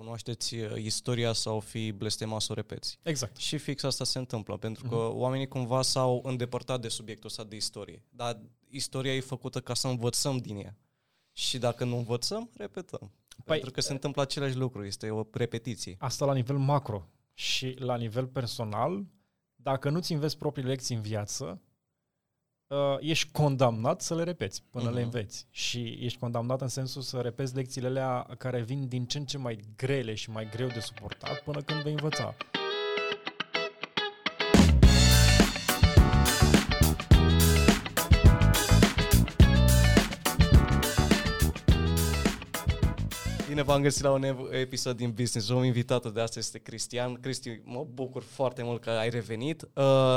cunoașteți uh, istoria sau fi blestemat să o repeți. Exact. Și fix asta se întâmplă, pentru că uh-huh. oamenii cumva s-au îndepărtat de subiectul ăsta de istorie. Dar istoria e făcută ca să învățăm din ea. Și dacă nu învățăm, repetăm. Păi, pentru că se întâmplă același lucru, este o repetiție. Asta la nivel macro. Și la nivel personal, dacă nu-ți înveți proprii lecții în viață, uh, ești condamnat să le repeți până uh-huh. le mhm. înveți. Și ești condamnat în sensul să repeți lecțiile alea care vin din ce în ce mai grele și mai greu de suportat până când vei învăța. Bine v-am găsit la un episod din Business Room. Invitatul de astăzi este Cristian. Cristi, mă bucur foarte mult că ai revenit. Uh,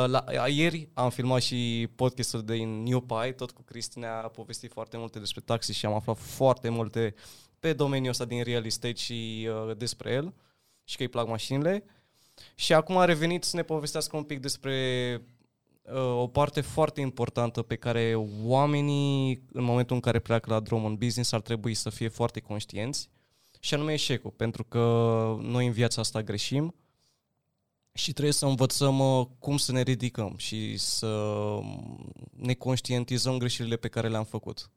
la, ieri am filmat și podcastul de New Pie, tot cu Cristi ne-a povestit foarte multe despre taxi și am aflat foarte multe pe domeniul ăsta din real estate și uh, despre el și că îi plac mașinile. Și acum a revenit să ne povestească un pic despre uh, o parte foarte importantă pe care oamenii, în momentul în care pleacă la drum în business, ar trebui să fie foarte conștienți și anume eșecul, pentru că noi în viața asta greșim și trebuie să învățăm uh, cum să ne ridicăm și să ne conștientizăm greșelile pe care le-am făcut.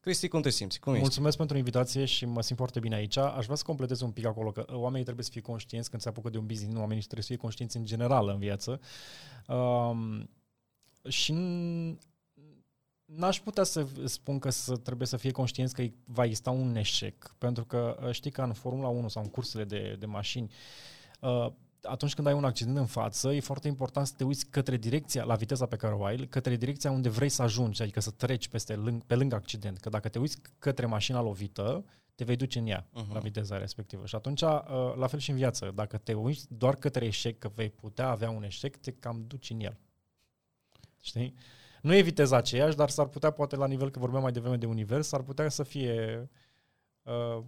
Cristi, cum te simți? Cum Mulțumesc ești? pentru invitație și mă simt foarte bine aici. Aș vrea să completez un pic acolo, că oamenii trebuie să fie conștienți când se apucă de un business, nu oamenii trebuie să fie conștienți în general în viață. Um, și N-aș putea să spun că să trebuie să fie conștienți că va exista un eșec, pentru că uh, știi că în Formula 1 sau în cursele de, de mașini, uh, atunci când ai un accident în față, e foarte important să te uiți către direcția, la viteza pe care o ai, către direcția unde vrei să ajungi, adică să treci peste lâng, pe lângă accident. Că dacă te uiți către mașina lovită, te vei duce în ea, uh-huh. la viteza respectivă. Și atunci, uh, la fel și în viață, dacă te uiți doar către eșec, că vei putea avea un eșec, te cam duci în el. Știi? Nu e viteza aceeași, dar s-ar putea, poate la nivel, că vorbeam mai devreme de univers, s-ar putea să fie uh,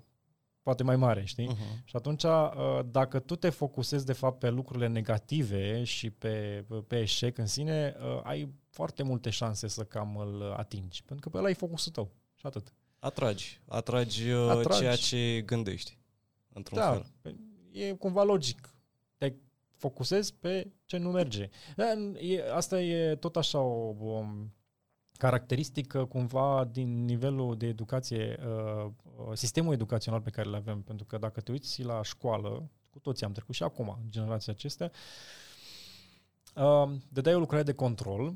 poate mai mare, știi? Uh-huh. Și atunci, uh, dacă tu te focusezi de fapt pe lucrurile negative și pe, pe eșec în sine, uh, ai foarte multe șanse să cam îl atingi. Pentru că pe ăla e focusul tău și atât. Atragi. Atragi, uh, Atragi. ceea ce gândești, într-un da, fel. e cumva logic focusezi pe ce nu merge. Asta e tot așa o, o caracteristică cumva din nivelul de educație, uh, sistemul educațional pe care îl avem. Pentru că dacă te uiți la școală, cu toții am trecut și acum, generația acestea, uh, dădeai o lucrare de control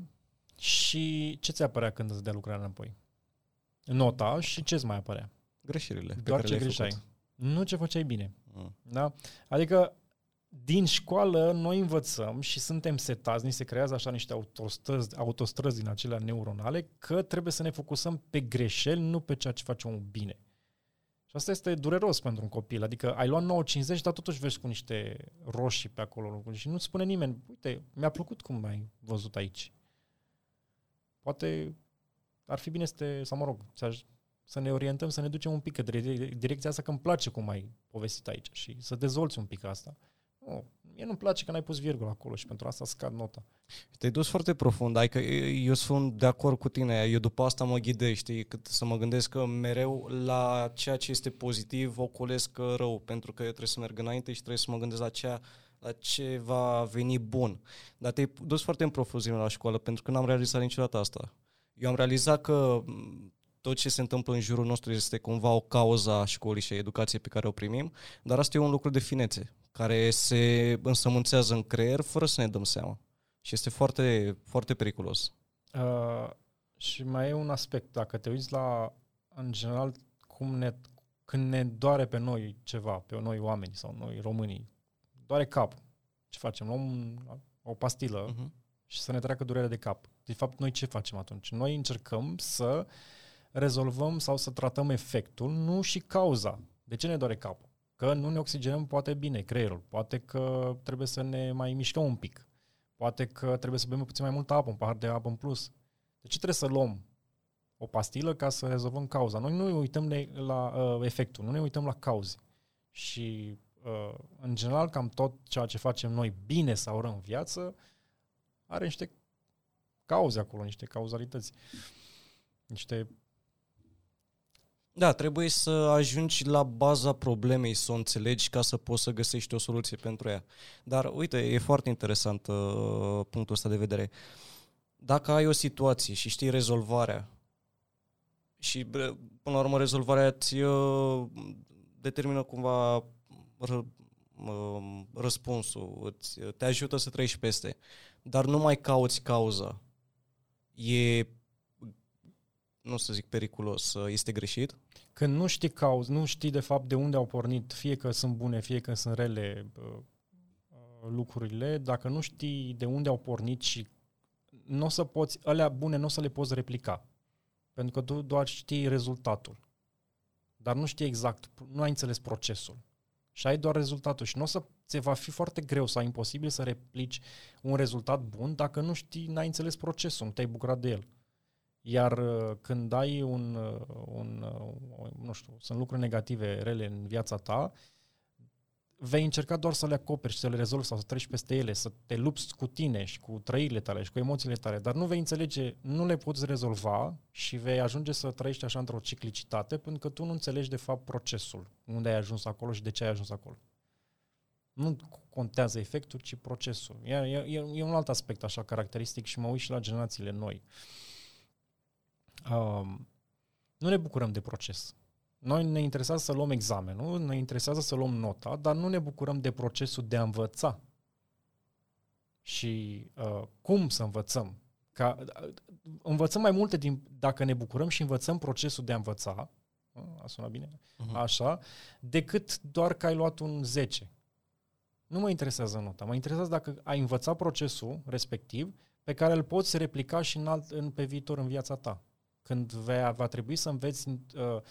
și ce ți apărea când îți dea lucrarea înapoi? Nota și ce-ți mai apărea? Greșelile. Doar ce greșeai. Făcut. Nu ce făceai bine. Mm. Da? Adică din școală noi învățăm și suntem setați, ni se creează așa niște autostrăzi, autostrăzi din acelea neuronale, că trebuie să ne focusăm pe greșeli, nu pe ceea ce facem bine. Și asta este dureros pentru un copil. Adică ai luat 9,50, dar totuși vezi cu niște roșii pe acolo. Și nu spune nimeni, uite, mi-a plăcut cum ai văzut aici. Poate ar fi bine să te, sau mă rog, să ne orientăm, să ne ducem un pic către direcția asta, că îmi place cum ai povestit aici și să dezvolți un pic asta. Nu, mie nu-mi place că n-ai pus virgulă acolo și pentru asta scad nota. Te-ai dus foarte profund, adică eu sunt de acord cu tine, eu după asta mă ghidez, știi, cât să mă gândesc că mereu la ceea ce este pozitiv ocolesc rău, pentru că eu trebuie să merg înainte și trebuie să mă gândesc la ceea la ce va veni bun. Dar te-ai dus foarte în profunzime la școală, pentru că n-am realizat niciodată asta. Eu am realizat că tot ce se întâmplă în jurul nostru este cumva o cauză a școlii și a educației pe care o primim, dar asta e un lucru de finețe care se însămânțează în creier fără să ne dăm seama. Și este foarte, foarte periculos. Uh, și mai e un aspect. Dacă te uiți la, în general, cum ne, când ne doare pe noi ceva, pe noi oameni sau noi românii, doare capul. Ce facem? Luăm o pastilă uh-huh. și să ne treacă durerea de cap. De fapt, noi ce facem atunci? Noi încercăm să rezolvăm sau să tratăm efectul, nu și cauza. De ce ne doare capul? Că nu ne oxigenăm poate bine creierul, poate că trebuie să ne mai mișcăm un pic, poate că trebuie să bem puțin mai multă apă, un pahar de apă în plus. De ce trebuie să luăm o pastilă ca să rezolvăm cauza? Noi nu ne uităm la uh, efectul, nu ne uităm la cauze. Și, uh, în general, cam tot ceea ce facem noi bine sau rău în viață are niște cauze acolo, niște cauzalități. Niște Da, trebuie să ajungi la baza problemei, să o înțelegi ca să poți să găsești o soluție pentru ea. Dar uite, e foarte interesant uh, punctul ăsta de vedere. Dacă ai o situație și știi rezolvarea și până la urmă rezolvarea îți uh, determină cumva ră, uh, răspunsul, îți, te ajută să trăiești peste, dar nu mai cauți cauza. E nu să zic periculos, este greșit? Când nu știi cauz, nu știi de fapt de unde au pornit, fie că sunt bune, fie că sunt rele uh, lucrurile, dacă nu știi de unde au pornit și nu o să poți, alea bune nu o să le poți replica. Pentru că tu doar știi rezultatul. Dar nu știi exact, nu ai înțeles procesul. Și ai doar rezultatul. Și nu o să ți va fi foarte greu sau imposibil să replici un rezultat bun dacă nu știi, n-ai înțeles procesul, nu te-ai bucurat de el. Iar uh, când ai un, uh, un, uh, nu știu, sunt lucruri negative, rele în viața ta, vei încerca doar să le acoperi și să le rezolvi sau să treci peste ele, să te lupți cu tine și cu trăirile tale și cu emoțiile tale, dar nu vei înțelege, nu le poți rezolva și vei ajunge să trăiești așa într-o ciclicitate pentru că tu nu înțelegi de fapt procesul, unde ai ajuns acolo și de ce ai ajuns acolo. Nu contează efectul, ci procesul. E, e, e un alt aspect așa caracteristic și mă uit și la generațiile noi. Uh, um, nu ne bucurăm de proces. Noi ne interesează să luăm examenul, ne interesează să luăm nota, dar nu ne bucurăm de procesul de a învăța. Și uh, cum să învățăm? Ca, uh, învățăm mai multe din, dacă ne bucurăm și învățăm procesul de a învăța, uh, a sunat bine, uh-huh. așa, decât doar că ai luat un 10. Nu mă interesează nota, mă interesează dacă ai învățat procesul respectiv pe care îl poți replica și în alt, în, pe viitor în viața ta când vei, va trebui să înveți uh,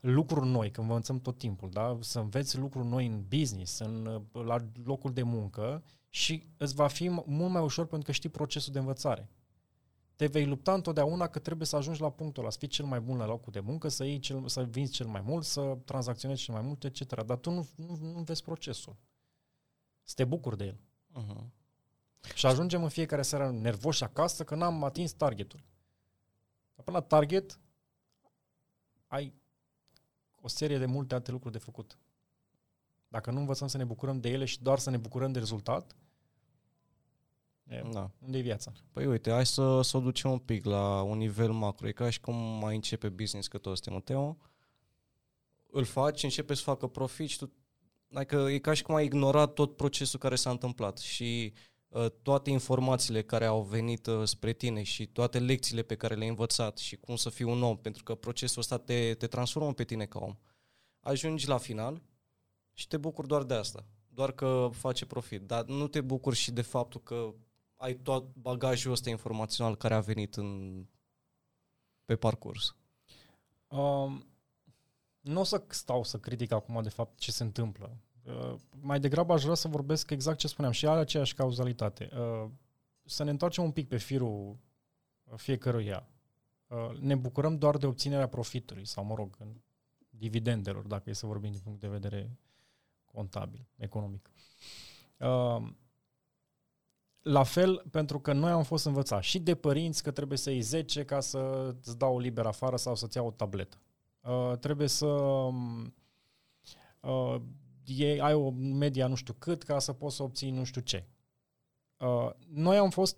lucruri noi, când învățăm tot timpul, da? să înveți lucruri noi în business, în, uh, la locul de muncă și îți va fi mult mai ușor pentru că știi procesul de învățare. Te vei lupta întotdeauna că trebuie să ajungi la punctul ăla, să fii cel mai bun la locul de muncă, să, iei cel, să vinzi cel mai mult, să tranzacționezi cel mai mult, etc. Dar tu nu, nu, nu vezi procesul. Să te bucuri de el. Uh-huh. Și ajungem în fiecare seară nervoși acasă că n-am atins targetul. Dar până la target ai o serie de multe alte lucruri de făcut. Dacă nu învățăm să ne bucurăm de ele și doar să ne bucurăm de rezultat, e, da. unde e viața? Păi uite, hai să, să o ducem un pic la un nivel macro. E ca și cum mai începe business, că toți suntem Teo, îl faci, începe să facă profit și tu Adică e ca și cum ai ignorat tot procesul care s-a întâmplat și Uh, toate informațiile care au venit uh, spre tine și toate lecțiile pe care le-ai învățat și cum să fii un om, pentru că procesul ăsta te, te transformă pe tine ca om. Ajungi la final și te bucuri doar de asta, doar că face profit, dar nu te bucuri și de faptul că ai tot bagajul ăsta informațional care a venit în, pe parcurs. Um, nu o să stau să critic acum de fapt ce se întâmplă. Uh, mai degrabă aș vrea să vorbesc exact ce spuneam și are aceeași cauzalitate. Uh, să ne întoarcem un pic pe firul fiecăruia. Uh, ne bucurăm doar de obținerea profitului sau, mă rog, în dividendelor, dacă e să vorbim din punct de vedere contabil, economic. La fel, pentru că noi am fost învățați și de părinți că trebuie să iei 10 ca să îți dau liber afară sau să-ți iau o tabletă. trebuie să e, ai o media nu știu cât ca să poți să obții nu știu ce. Uh, noi am fost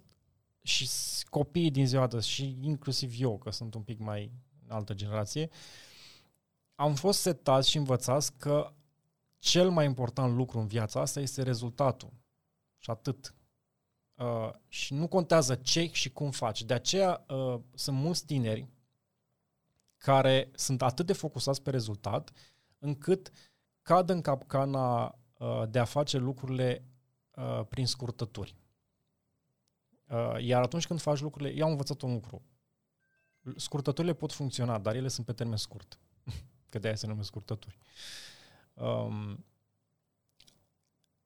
și copiii din ziua de și inclusiv eu, că sunt un pic mai în altă generație, am fost setați și învățați că cel mai important lucru în viața asta este rezultatul. Și atât. Uh, și nu contează ce și cum faci. De aceea uh, sunt mulți tineri care sunt atât de focusați pe rezultat, încât cad în capcana uh, de a face lucrurile uh, prin scurtături. Uh, iar atunci când faci lucrurile, eu am învățat un lucru. Scurtăturile pot funcționa, dar ele sunt pe termen scurt. Că de aia se numesc scurtături. Um,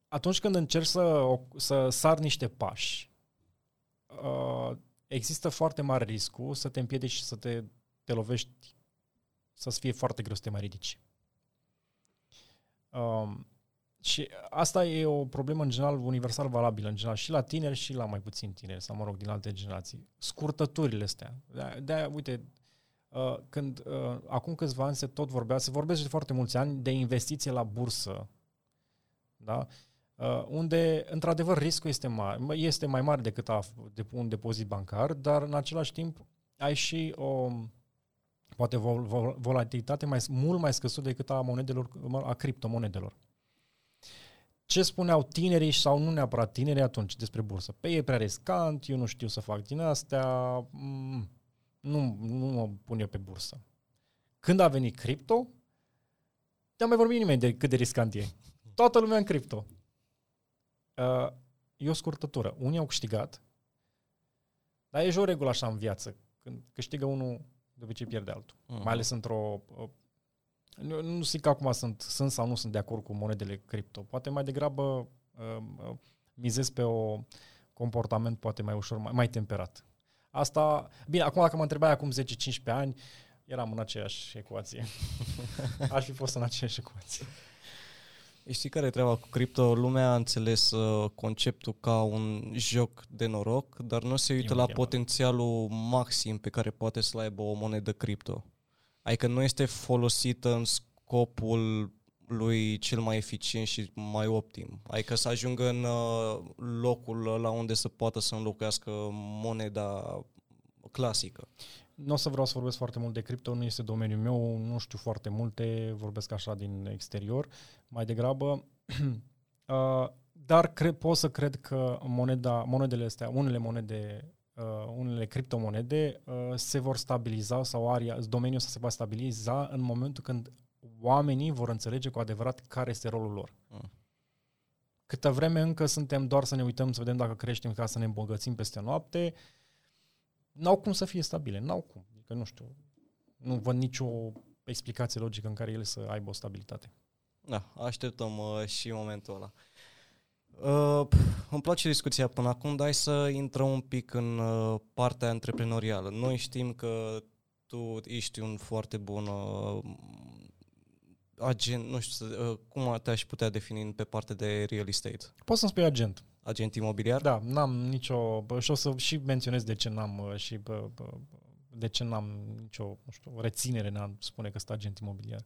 atunci când încerci să, să sar niște pași, uh, există foarte mare riscul să te împiedici și să te, te lovești, să-ți fie foarte greu să te mai ridici. Um, și asta e o problemă în general universal valabilă, în general, și la tineri și la mai puțin tineri, sau mă rog, din alte generații. Scurtăturile astea. De-aia, de uite, uh, când uh, acum câțiva ani se tot vorbea, se vorbește de foarte mulți ani de investiție la bursă, da? Uh, unde, într-adevăr, riscul este, mare, este mai mare decât a, de, un depozit bancar, dar, în același timp, ai și o, poate, vol, vol, volatilitate mai, mult mai scăzută decât a monedelor, a criptomonedelor. Ce spuneau tinerii sau nu neapărat tinerii atunci despre bursă? Pe păi, e prea riscant, eu nu știu să fac din astea, mm, nu, nu mă pun eu pe bursă. Când a venit cripto, nu mai vorbit nimeni de cât de riscant e. Toată lumea în cripto. Uh, e o scurtătură. Unii au câștigat, dar e și o regulă așa în viață. Când câștigă unul, de obicei pierde altul. Uh-huh. Mai ales într-o... Uh, nu, nu zic că acum sunt, sunt sau nu sunt de acord cu monedele cripto. Poate mai degrabă uh, uh, mizez pe o comportament poate mai ușor, mai, mai temperat. Asta, bine, acum dacă mă întrebai acum 10-15 ani, eram în aceeași ecuație. Aș fi fost în aceeași ecuație. Știi care e treaba cu cripto? Lumea a înțeles uh, conceptul ca un joc de noroc, dar nu se uită la potențialul maxim pe care poate să-l aibă o monedă cripto. Adică nu este folosită în scopul lui cel mai eficient și mai optim. Adică să ajungă în uh, locul la unde să poată să înlocuiască moneda clasică. Nu o să vreau să vorbesc foarte mult de cripto, nu este domeniul meu, nu știu foarte multe, vorbesc așa din exterior, mai degrabă. uh, dar cre- pot să cred că moneda, monedele astea, unele monede, uh, unele criptomonede uh, se vor stabiliza sau aria, domeniul ăsta se va stabiliza în momentul când oamenii vor înțelege cu adevărat care este rolul lor. Mm. Câtă vreme încă suntem doar să ne uităm, să vedem dacă creștem ca să ne îmbogățim peste noapte, n-au cum să fie stabile, n-au cum. Adică nu știu, nu văd nicio explicație logică în care ele să aibă o stabilitate. Da, așteptăm uh, și momentul ăla. Uh, îmi place discuția până acum, dar hai să intrăm un pic în uh, partea antreprenorială. Noi știm că tu ești un foarte bun uh, agent, nu știu, uh, cum te-aș putea defini pe partea de real estate? Poți să-mi spui agent. Agent imobiliar? Da, n-am nicio... Bă, și o să și menționez de ce n-am uh, și bă, bă, de ce n-am nicio, nu știu, reținere în a spune că sunt agent imobiliar.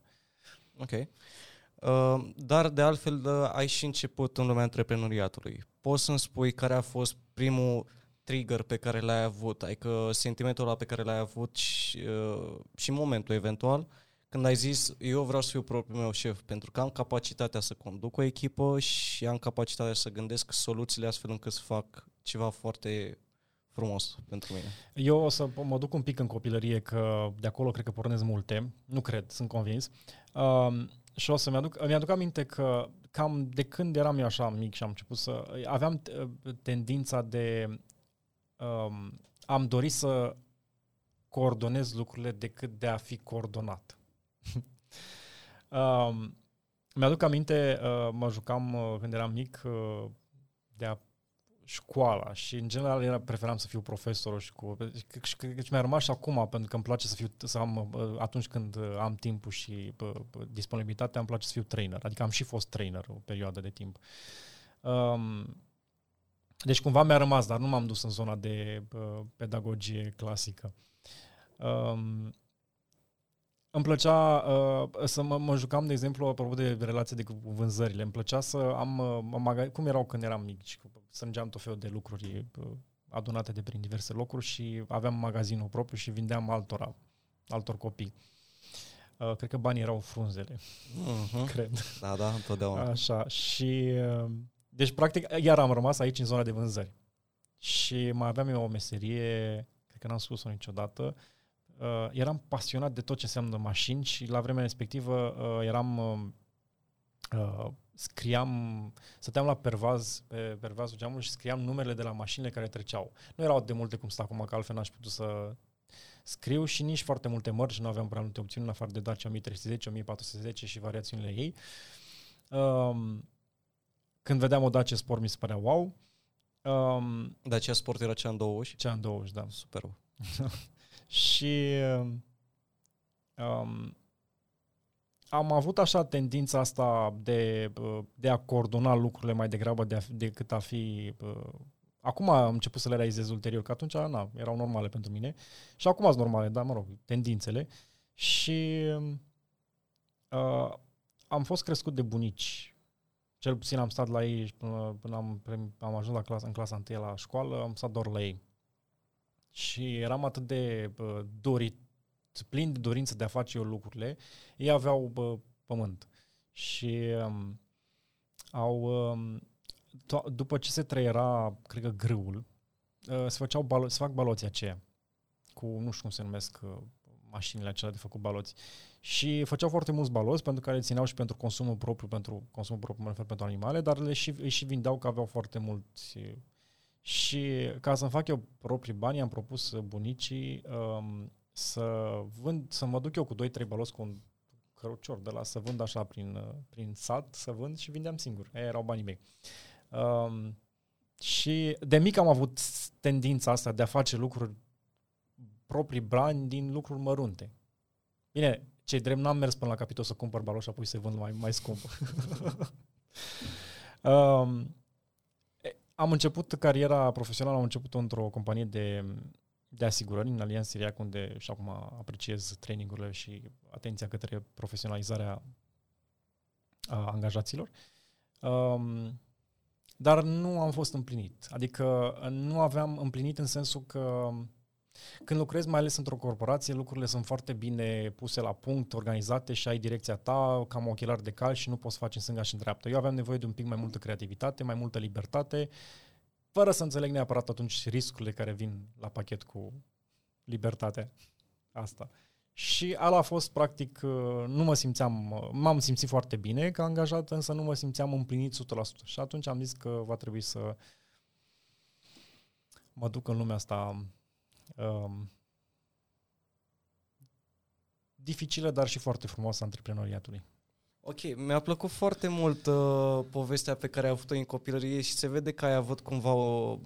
Ok. Uh, dar de altfel uh, ai și început în lumea antreprenoriatului. Poți să-mi spui care a fost primul trigger pe care l-ai avut, adică sentimentul ăla pe care l-ai avut și, uh, și momentul eventual când ai zis eu vreau să fiu propriul meu șef pentru că am capacitatea să conduc o echipă și am capacitatea să gândesc soluțiile astfel încât să fac ceva foarte frumos pentru mine. Eu o să mă duc un pic în copilărie, că de acolo cred că pornesc multe. Nu cred, sunt convins. Um, și o să mi-aduc, mi-aduc aminte că cam de când eram eu așa mic și am început să... Aveam uh, tendința de... Um, am dorit să coordonez lucrurile decât de a fi coordonat. um, mi-aduc aminte, uh, mă jucam uh, când eram mic uh, de a școala și în general era, preferam să fiu profesor și cu și, și, și mi-a rămas și acum pentru că îmi place să fiu să am uh, atunci când uh, am timpul și uh, disponibilitatea îmi place să fiu trainer, adică am și fost trainer o perioadă de timp. Um, deci cumva mi-a rămas, dar nu m-am dus în zona de uh, pedagogie clasică. Um, îmi plăcea uh, să mă, mă jucam, de exemplu, apropo de relație de cu vânzările. Îmi plăcea să am, uh, maga- cum erau când eram mic, strângeam tot felul de lucruri uh, adunate de prin diverse locuri și aveam magazinul propriu și vindeam altora, altor copii. Uh, cred că banii erau frunzele, uh-huh. cred. Da, da, întotdeauna. Așa, și... Uh, deci, practic, iar am rămas aici în zona de vânzări. Și mai aveam eu o meserie, cred că n-am spus-o niciodată, uh, eram pasionat de tot ce înseamnă mașini și la vremea respectivă uh, eram uh, uh, scriam, stăteam la pervaz, pe pervazul geamului și scriam numerele de la mașinile care treceau. Nu erau de multe cum stau acum, că altfel n-aș putut să scriu și nici foarte multe mărci, nu aveam prea multe opțiuni, în afară de Dacia 1310, 1410 și variațiunile ei. Um, când vedeam o Dacia Sport mi se părea wow. Um, Dacia Sport era cea în 20? Cea în 20, da. Super. și um, am avut așa tendința asta de, de a coordona lucrurile mai degrabă de a, decât a fi Acum am început să le realizez ulterior, că atunci na, erau normale pentru mine și acum sunt normale, dar mă rog, tendințele. Și uh, am fost crescut de bunici. Cel puțin am stat la ei până, până am, am ajuns la clasa, în clasa 1 la școală, am stat doar la ei. Și eram atât de uh, dorit, plin de dorință de a face eu lucrurile. Ei aveau uh, pământ. Și um, au... Um, to- după ce se trăiera, cred că, grâul, uh, se, făceau balo- se fac baloții aceia cu, nu știu cum se numesc, uh, mașinile acelea de făcut baloți. Și făceau foarte mulți baloți pentru care țineau și pentru consumul propriu, pentru consumul propriu, mă refer pentru animale, dar le și, îi și vindeau că aveau foarte mulți. Și ca să-mi fac eu proprii bani, am propus bunicii um, să vând, să mă duc eu cu 2-3 baloți cu un cărucior de la să vând așa prin, prin sat, să vând și vindeam singur. Aia erau banii mei. Um, și de mic am avut tendința asta de a face lucruri proprii bani din lucruri mărunte. Bine, cei drept n-am mers până la capitol să cumpăr baloși și apoi să vând mai, mai scump. um, am început cariera profesională, am început într-o companie de, de asigurări în Alianța Siriac, unde și acum apreciez trainingurile și atenția către profesionalizarea a angajaților. Um, dar nu am fost împlinit. Adică nu aveam împlinit în sensul că când lucrezi mai ales într-o corporație, lucrurile sunt foarte bine puse la punct, organizate și ai direcția ta, cam ochelari de cal și nu poți face în stânga și în dreapta. Eu aveam nevoie de un pic mai multă creativitate, mai multă libertate, fără să înțeleg neapărat atunci riscurile care vin la pachet cu libertatea asta. Și ala a fost, practic, nu mă simțeam, m-am simțit foarte bine ca angajat, însă nu mă simțeam împlinit 100%. Și atunci am zis că va trebui să mă duc în lumea asta um, dificilă, dar și foarte frumoasă antreprenoriatului. Ok, mi-a plăcut foarte mult uh, povestea pe care ai avut-o în copilărie și se vede că ai avut cumva o,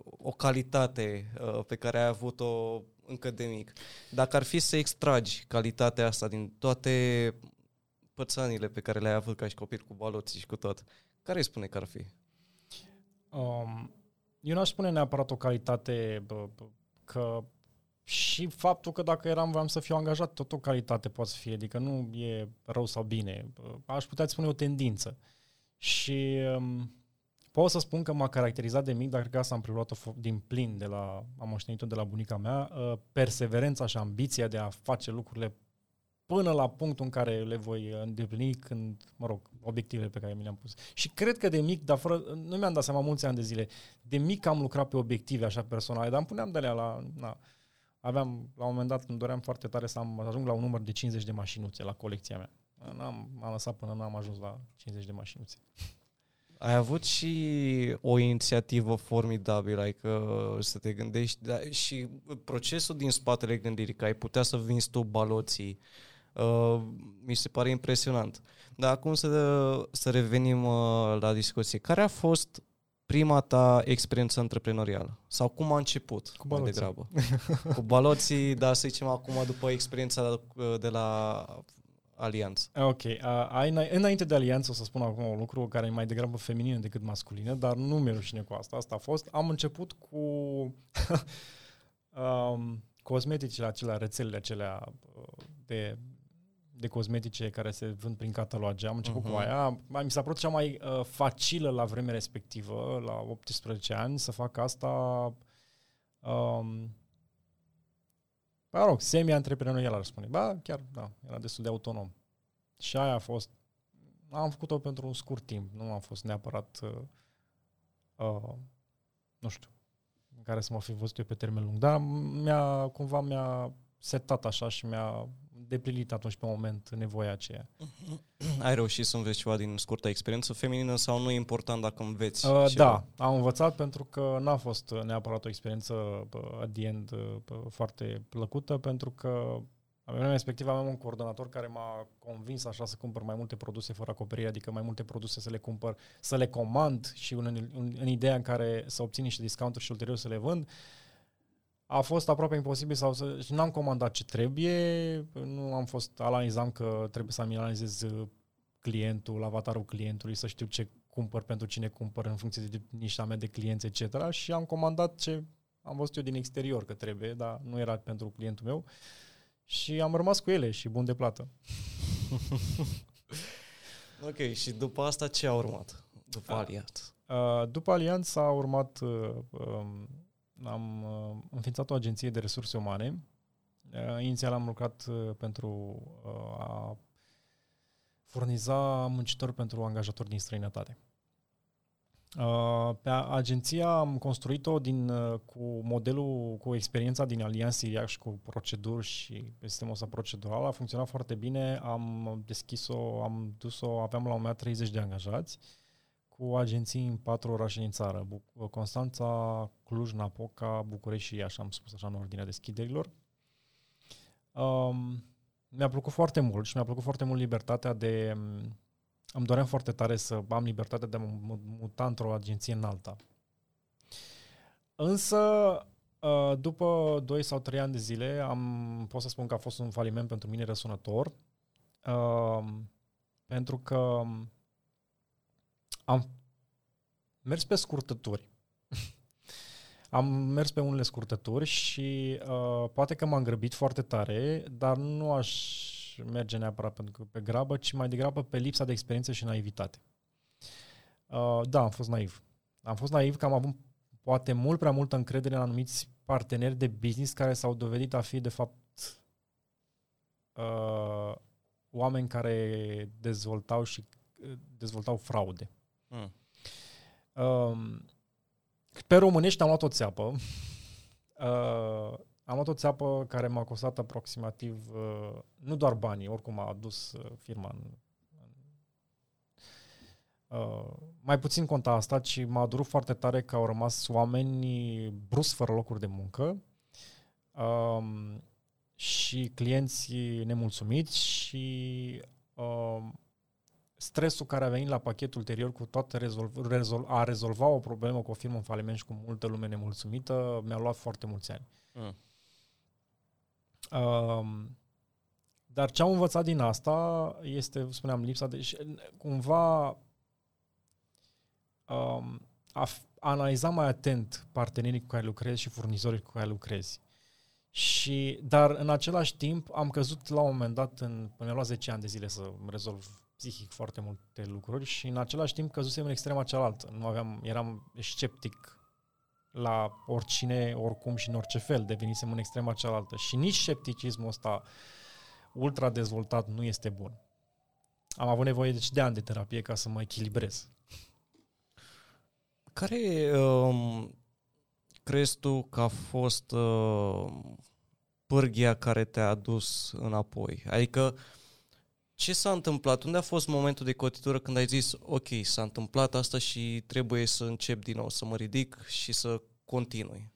o calitate uh, pe care ai avut-o încă de mic. Dacă ar fi să extragi calitatea asta din toate pățanile pe care le-ai avut ca și copil cu baloții și cu tot, care îi spune că ar fi? Um, eu n-aș spune neapărat o calitate bă, bă, că și faptul că dacă eram, voiam să fiu angajat, tot o calitate poate să fie, adică nu e rău sau bine. Aș putea spune o tendință. Și um, pot să spun că m-a caracterizat de mic, dar cred că asta am preluat-o din plin de la, am moștenit-o de la bunica mea, uh, perseverența și ambiția de a face lucrurile până la punctul în care le voi îndeplini când, mă rog, obiectivele pe care mi le-am pus. Și cred că de mic, dar fără, nu mi-am dat seama mulți ani de zile, de mic am lucrat pe obiective așa personale, dar îmi puneam de la, na, aveam, la un moment dat îmi doream foarte tare să am, ajung la un număr de 50 de mașinuțe la colecția mea. N-am, m-am lăsat până n-am ajuns la 50 de mașinuțe. Ai avut și o inițiativă formidabilă, adică să te gândești, da, și procesul din spatele gândirii, că ai putea să vinzi tu baloții, uh, mi se pare impresionant. Dar acum să, să revenim uh, la discuție. Care a fost prima ta experiență antreprenorială? Sau cum a început? Cu baloții. degrabă? Cu baloții, dar să zicem acum după experiența de la Alianță. Ok. Uh, ai, înainte de Alianță o să spun acum un lucru care e mai degrabă feminină decât masculină, dar nu mi-e rușine cu asta. Asta a fost. Am început cu um, cosmeticile acelea, rețelele acelea uh, de de cosmetice care se vând prin cataloge. Am început uh-huh. cu mhm. aia. Mi s-a părut cea mai uh, facilă la vremea respectivă, la 18 ani, să fac asta um, mă rog, semi-antreprenorial ar spune. Ba, chiar, da, era destul de autonom. Și aia a fost, am făcut-o pentru un scurt timp, nu am fost neapărat, uh, uh, nu știu, în care să mă fi văzut eu pe termen lung, dar mi-a, cumva mi-a setat așa și mi-a deplinit atunci pe moment nevoia aceea. Ai reușit să înveți ceva din scurta experiență feminină sau nu e important dacă înveți uh, Da, am învățat pentru că n-a fost neapărat o experiență at the end foarte plăcută pentru că la vremea respectivă aveam un coordonator care m-a convins așa să cumpăr mai multe produse fără acoperire, adică mai multe produse să le cumpăr, să le comand și în, în, în ideea în care să obțin niște discounturi și ulterior să le vând a fost aproape imposibil sau să, și n-am comandat ce trebuie, nu am fost, analizam că trebuie să-mi analizez uh, clientul, avatarul clientului, să știu ce cumpăr, pentru cine cumpăr, în funcție de nișa mea de clienți, etc. Și am comandat ce am văzut eu din exterior că trebuie, dar nu era pentru clientul meu. Și am rămas cu ele și bun de plată. ok, și după asta ce a urmat? După a, Alianță? Uh, după Alianță a urmat, uh, um, am uh, înființat o agenție de resurse umane. Uh, inițial am lucrat uh, pentru uh, a furniza muncitori pentru angajatori din străinătate. Uh, pe agenția am construit-o din, uh, cu modelul, cu experiența din Allianz Siriac și cu proceduri și sistemul ăsta procedural. A funcționat foarte bine, am deschis-o, am dus-o, aveam la un moment 30 de angajați cu agenții în patru orașe din țară. Constanța, Cluj, Napoca, București și Iași, am spus așa în ordinea deschiderilor. Um, mi-a plăcut foarte mult și mi-a plăcut foarte mult libertatea de îmi doream foarte tare să am libertatea de a mă muta într-o agenție în alta. Însă, ă, după 2 sau 3 ani de zile, am, pot să spun că a fost un faliment pentru mine răsunător, ă, pentru că am mers pe scurtături. am mers pe unele scurtături și uh, poate că m-am grăbit foarte tare, dar nu aș merge neapărat pentru că pe grabă, ci mai degrabă pe lipsa de experiență și naivitate. Uh, da, am fost naiv. Am fost naiv că am avut poate mult prea multă încredere în anumiți parteneri de business care s-au dovedit a fi, de fapt, uh, oameni care dezvoltau și uh, dezvoltau fraude. Mm. Uh, pe românești am luat o țeapă. Uh, am luat o țeapă care m-a costat aproximativ, uh, nu doar banii, oricum a adus uh, firma în, în uh, mai puțin conta asta, ci m-a durut foarte tare că au rămas oameni brusc fără locuri de muncă uh, și clienți nemulțumiți și uh, stresul care a venit la pachetul ulterior cu toate rezolv, rezolv, a rezolva o problemă cu o firmă în faliment și cu multă lume nemulțumită mi-a luat foarte mulți ani. Mm. Um, dar ce am învățat din asta este, spuneam, lipsa de... Cumva um, a, a analiza mai atent partenerii cu care lucrezi și furnizorii cu care lucrezi. Și, dar în același timp am căzut la un moment dat, în, până la 10 ani de zile să rezolv psihic foarte multe lucruri și în același timp căzusem în extrema cealaltă. Nu aveam, eram sceptic la oricine, oricum și în orice fel, devenisem în extrema cealaltă. Și nici scepticismul ăsta ultra dezvoltat nu este bun. Am avut nevoie deci de ani de terapie ca să mă echilibrez. Care um, crezi tu că a fost uh, pârghia care te-a adus înapoi? Adică ce s-a întâmplat? Unde a fost momentul de cotitură când ai zis, ok, s-a întâmplat asta și trebuie să încep din nou, să mă ridic și să continui?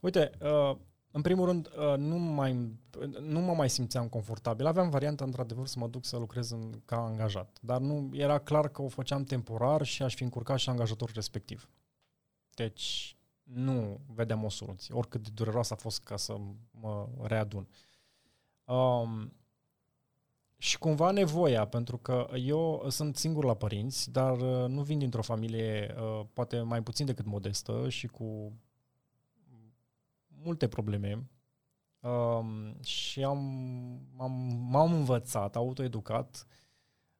Uite, uh, în primul rând, uh, nu, mai, nu mă mai simțeam confortabil. Aveam varianta, într-adevăr, să mă duc să lucrez în, ca angajat, dar nu era clar că o făceam temporar și aș fi încurcat și angajatorul respectiv. Deci, nu vedeam o soluție, oricât de dureroasă a fost ca să mă readun. Um, și cumva nevoia, pentru că eu sunt singur la părinți, dar uh, nu vin dintr-o familie uh, poate mai puțin decât modestă și cu multe probleme. Um, și am, am, m-am învățat, autoeducat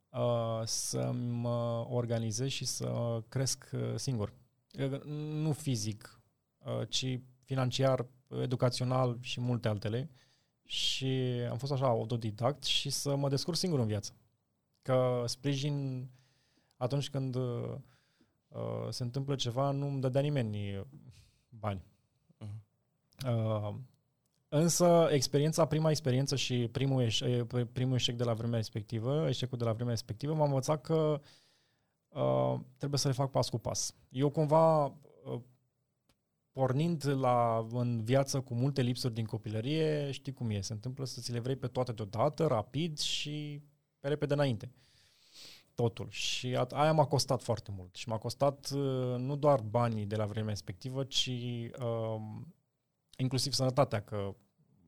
uh, să mă organizez și să cresc singur. Nu fizic, ci financiar, educațional și multe altele. Uh, și am fost așa autodidact și să mă descurc singur în viață. Că sprijin atunci când uh, se întâmplă ceva, nu îmi dădea nimeni bani. Uh-huh. Uh, însă experiența, prima experiență și primul, eșec, primul eșec de la vremea respectivă, eșecul de la vremea respectivă, m-a învățat că uh, trebuie să le fac pas cu pas. Eu cumva uh, pornind la, în viață cu multe lipsuri din copilărie, știi cum e, se întâmplă să ți le vrei pe toate deodată, rapid și pe repede înainte. Totul. Și aia m-a costat foarte mult. Și m-a costat uh, nu doar banii de la vremea respectivă, ci uh, inclusiv sănătatea, că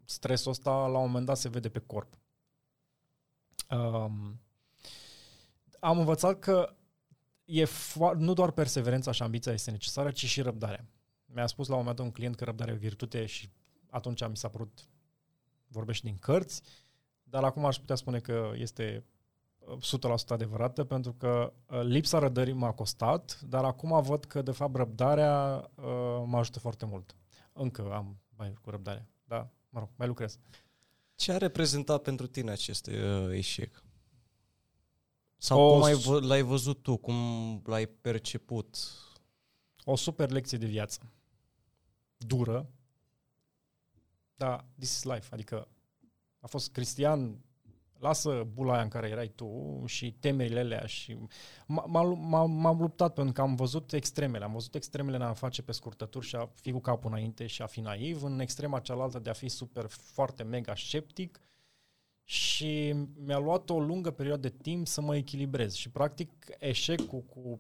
stresul ăsta la un moment dat se vede pe corp. Uh, am învățat că e fo- nu doar perseverența și ambiția este necesară, ci și răbdarea. Mi-a spus la un moment dat un client că răbdarea e o virtute și atunci mi s-a părut vorbește din cărți, dar acum aș putea spune că este 100% adevărată, pentru că uh, lipsa rădării m-a costat, dar acum văd că, de fapt, răbdarea uh, mă ajută foarte mult. Încă am mai cu răbdare, da, mă rog, mai lucrez. Ce a reprezentat pentru tine acest uh, eșec? Sau o, cum ai, v- l-ai văzut tu, cum l-ai perceput? O super lecție de viață. Dură, dar this is life, adică a fost Cristian lasă bula aia în care erai tu și temerile alea și m-am luptat pentru că am văzut extremele. Am văzut extremele în a face pe scurtături și a fi cu capul înainte și a fi naiv, în extrema cealaltă de a fi super, foarte mega sceptic și mi-a luat o lungă perioadă de timp să mă echilibrez și practic eșecul cu uh,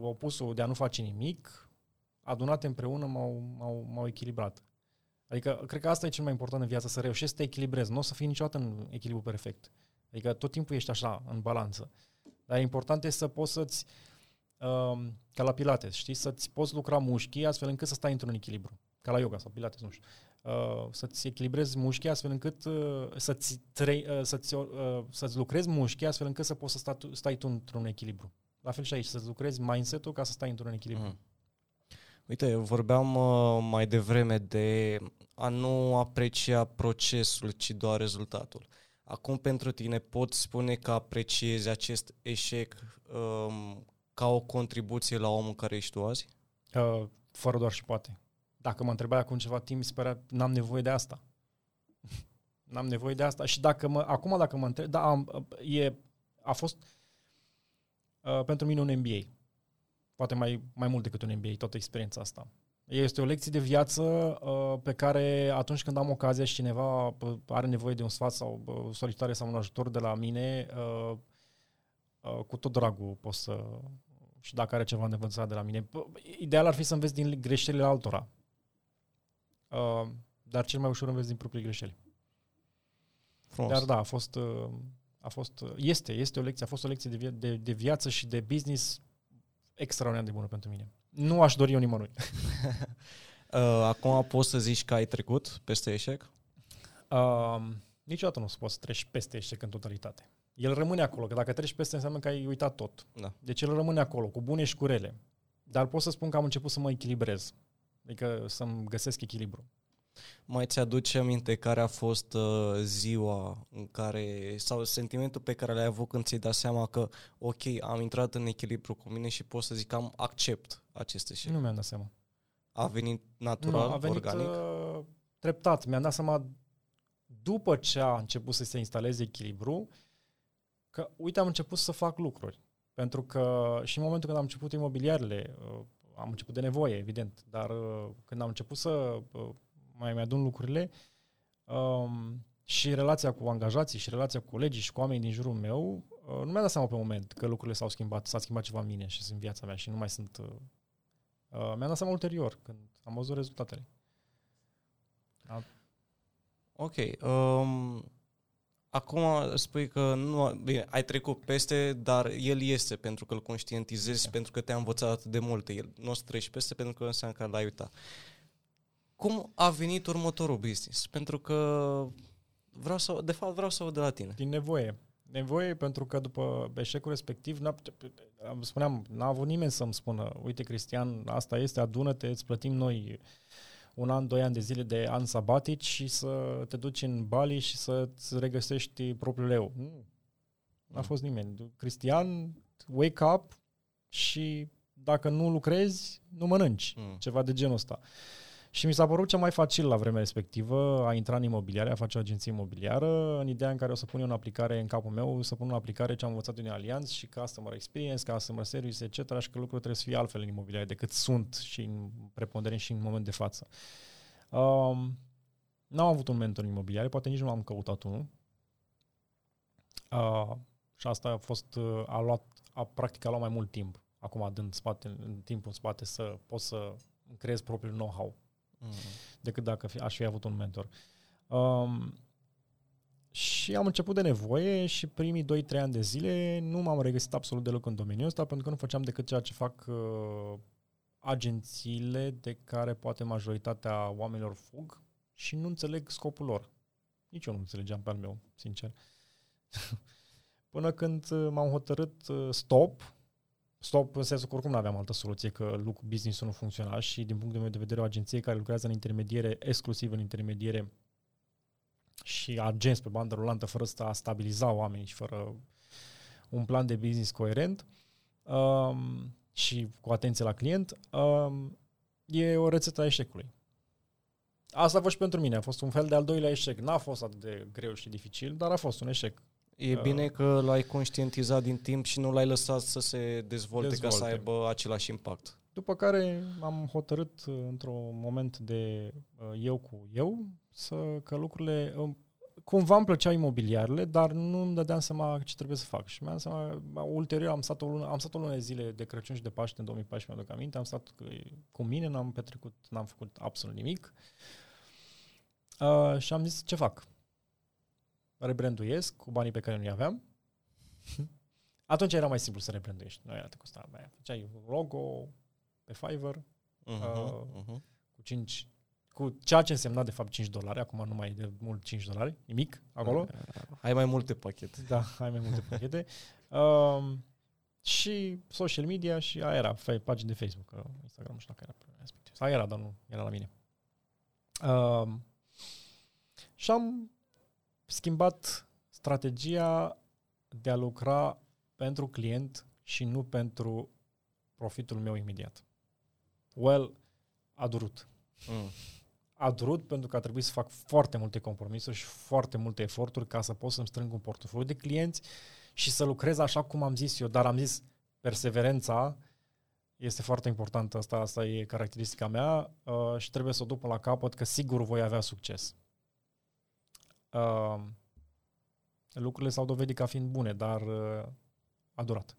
opusul de a nu face nimic adunate împreună m-au, m-au, m-au echilibrat. Adică, cred că asta e cel mai important în viață, să reușești să te echilibrezi. Nu o să fii niciodată în echilibru perfect. Adică tot timpul ești așa, în balanță. Dar important este să poți să-ți, uh, ca la pilates, știi, să-ți poți lucra mușchii astfel încât să stai într-un echilibru. Ca la yoga sau pilates, nu știu. Uh, să-ți echilibrezi mușchii astfel încât uh, să-ți, trei, uh, să-ți, uh, să-ți lucrezi mușchii astfel încât să poți să stai, stai tu într-un echilibru. La fel și aici, să-ți lucrezi mindset-ul ca să stai într-un echilibru. Mm. Uite, vorbeam uh, mai devreme de a nu aprecia procesul, ci doar rezultatul. Acum, pentru tine, poți spune că apreciezi acest eșec um, ca o contribuție la omul care ești tu azi? Uh, fără doar și poate. Dacă mă întrebai acum ceva timp, spera, n-am nevoie de asta. n-am nevoie de asta. Și dacă mă, acum dacă mă întreb, da, am, e, a fost uh, pentru mine un MBA poate mai, mai mult decât un MBA, toată experiența asta. Este o lecție de viață uh, pe care atunci când am ocazia și cineva uh, are nevoie de un sfat sau uh, solicitare sau un ajutor de la mine, uh, uh, cu tot dragul pot să... și dacă are ceva de învățat de la mine. Ideal ar fi să înveți din greșelile altora. Uh, dar cel mai ușor înveți din proprii greșeli. Frumos. Dar da, a fost, uh, a fost, uh, este, este o lecție, a fost o lecție de, via- de, de viață și de business extraordinar de bună pentru mine. Nu aș dori eu nimănui. uh, acum poți să zici că ai trecut peste eșec? Uh, niciodată nu o să poți să treci peste eșec în totalitate. El rămâne acolo, că dacă treci peste înseamnă că ai uitat tot. Da. Deci el rămâne acolo, cu bune și cu rele. Dar pot să spun că am început să mă echilibrez. Adică să-mi găsesc echilibru. Mai ți-aduce aminte care a fost uh, ziua în care, sau sentimentul pe care l-ai avut când ți-ai dat seama că, ok, am intrat în echilibru cu mine și pot să zic că am accept aceste și Nu mi-am dat seama. A venit natural, nu, a venit, organic? Uh, treptat. Mi-am dat seama după ce a început să se instaleze echilibru, că, uite, am început să fac lucruri. Pentru că și în momentul când am început imobiliarele, uh, am început de nevoie, evident, dar uh, când am început să uh, mai mi-adun lucrurile um, și relația cu angajații și relația cu colegii și cu oamenii din jurul meu, uh, nu mi-am dat seama pe moment că lucrurile s-au schimbat, s-a schimbat ceva în mine și în viața mea și nu mai sunt... Uh, uh, mi-am dat seama ulterior, când am văzut rezultatele. Da. Ok. Um, acum spui că nu, bine, ai trecut peste, dar el este pentru că îl conștientizezi, okay. pentru că te-a învățat atât de multe. El nu o să treci peste pentru că înseamnă că l-ai uitat cum a venit următorul business? Pentru că vreau să, de fapt vreau să aud de la tine. Din nevoie. Nevoie pentru că după eșecul respectiv, n-a, spuneam, n-a avut nimeni să-mi spună, uite Cristian, asta este, adună-te, îți plătim noi un an, doi ani de zile de an sabatici și să te duci în Bali și să-ți regăsești propriul leu. Nu. N-a mm. fost nimeni. Cristian, wake up și dacă nu lucrezi, nu mănânci. Mm. Ceva de genul ăsta. Uh, și mi s-a părut cea mai facil la vremea respectivă a intra în imobiliare, a face o agenție imobiliară, în ideea în care o să pun eu în aplicare în capul meu, să pun în aplicare ce am învățat din Allianz și customer experience, customer service, etc. și că lucrurile trebuie să fie altfel în imobiliare decât sunt și în preponderent și în moment de față. Um, n-am avut un mentor în imobiliare, poate nici nu am căutat unul. Uh, și asta a fost, a luat, a, practic a luat mai mult timp, acum dând spate, în timpul în spate să pot să creez propriul know-how mm. decât dacă fi, aș fi avut un mentor. Um, și am început de nevoie și primii 2-3 ani de zile nu m-am regăsit absolut deloc în domeniul ăsta pentru că nu făceam decât ceea ce fac uh, agențiile de care poate majoritatea oamenilor fug și nu înțeleg scopul lor. Nici eu nu înțelegeam pe al meu, sincer. Până când uh, m-am hotărât uh, stop, stop în sensul că oricum nu aveam altă soluție, că lucru, business-ul nu funcționa și din punctul meu de vedere o agenție care lucrează în intermediere, exclusiv în intermediere și agenți pe bandă rulantă fără să stabiliza oamenii și fără un plan de business coerent um, și cu atenție la client, um, e o rețetă a eșecului. Asta a fost și pentru mine, a fost un fel de al doilea eșec. N-a fost atât de greu și dificil, dar a fost un eșec. E uh, bine că l-ai conștientizat din timp și nu l-ai lăsat să se dezvolte, dezvolte. ca să aibă același impact. După care am hotărât uh, într-un moment de uh, eu cu eu să, că lucrurile um, cumva îmi plăceau imobiliarele, dar nu îmi dădeam seama ce trebuie să fac. Și mi-am seama, ulterior am stat o lună, am stat o lună de zile de Crăciun și de Paște în 2014, mi-aduc aminte, am stat cu mine, n-am petrecut, n-am făcut absolut nimic. Uh, și am zis, ce fac? Rebranduiesc cu banii pe care nu-i aveam. Atunci era mai simplu să rebranduiești. Nu era te costa. Făceai un logo pe Fiverr uh-huh, uh, uh-huh. cu 5 cu ceea ce însemna de fapt 5 dolari, acum nu mai e de mult 5 dolari, nimic acolo. Ai mai multe pachete. Da, ai mai multe pachete. Um, și social media și aia era, pagini de Facebook, Instagram, nu știu dacă era respectiv. Sau era, dar nu era la mine. Um, și am schimbat strategia de a lucra pentru client și nu pentru profitul meu imediat. Well, a durut. Mm a durut pentru că a trebuit să fac foarte multe compromisuri și foarte multe eforturi ca să pot să-mi strâng un portofoliu de clienți și să lucrez așa cum am zis eu, dar am zis perseverența este foarte importantă, asta, asta e caracteristica mea uh, și trebuie să o duc până la capăt că sigur voi avea succes. Uh, lucrurile s-au dovedit ca fiind bune, dar uh, a durat.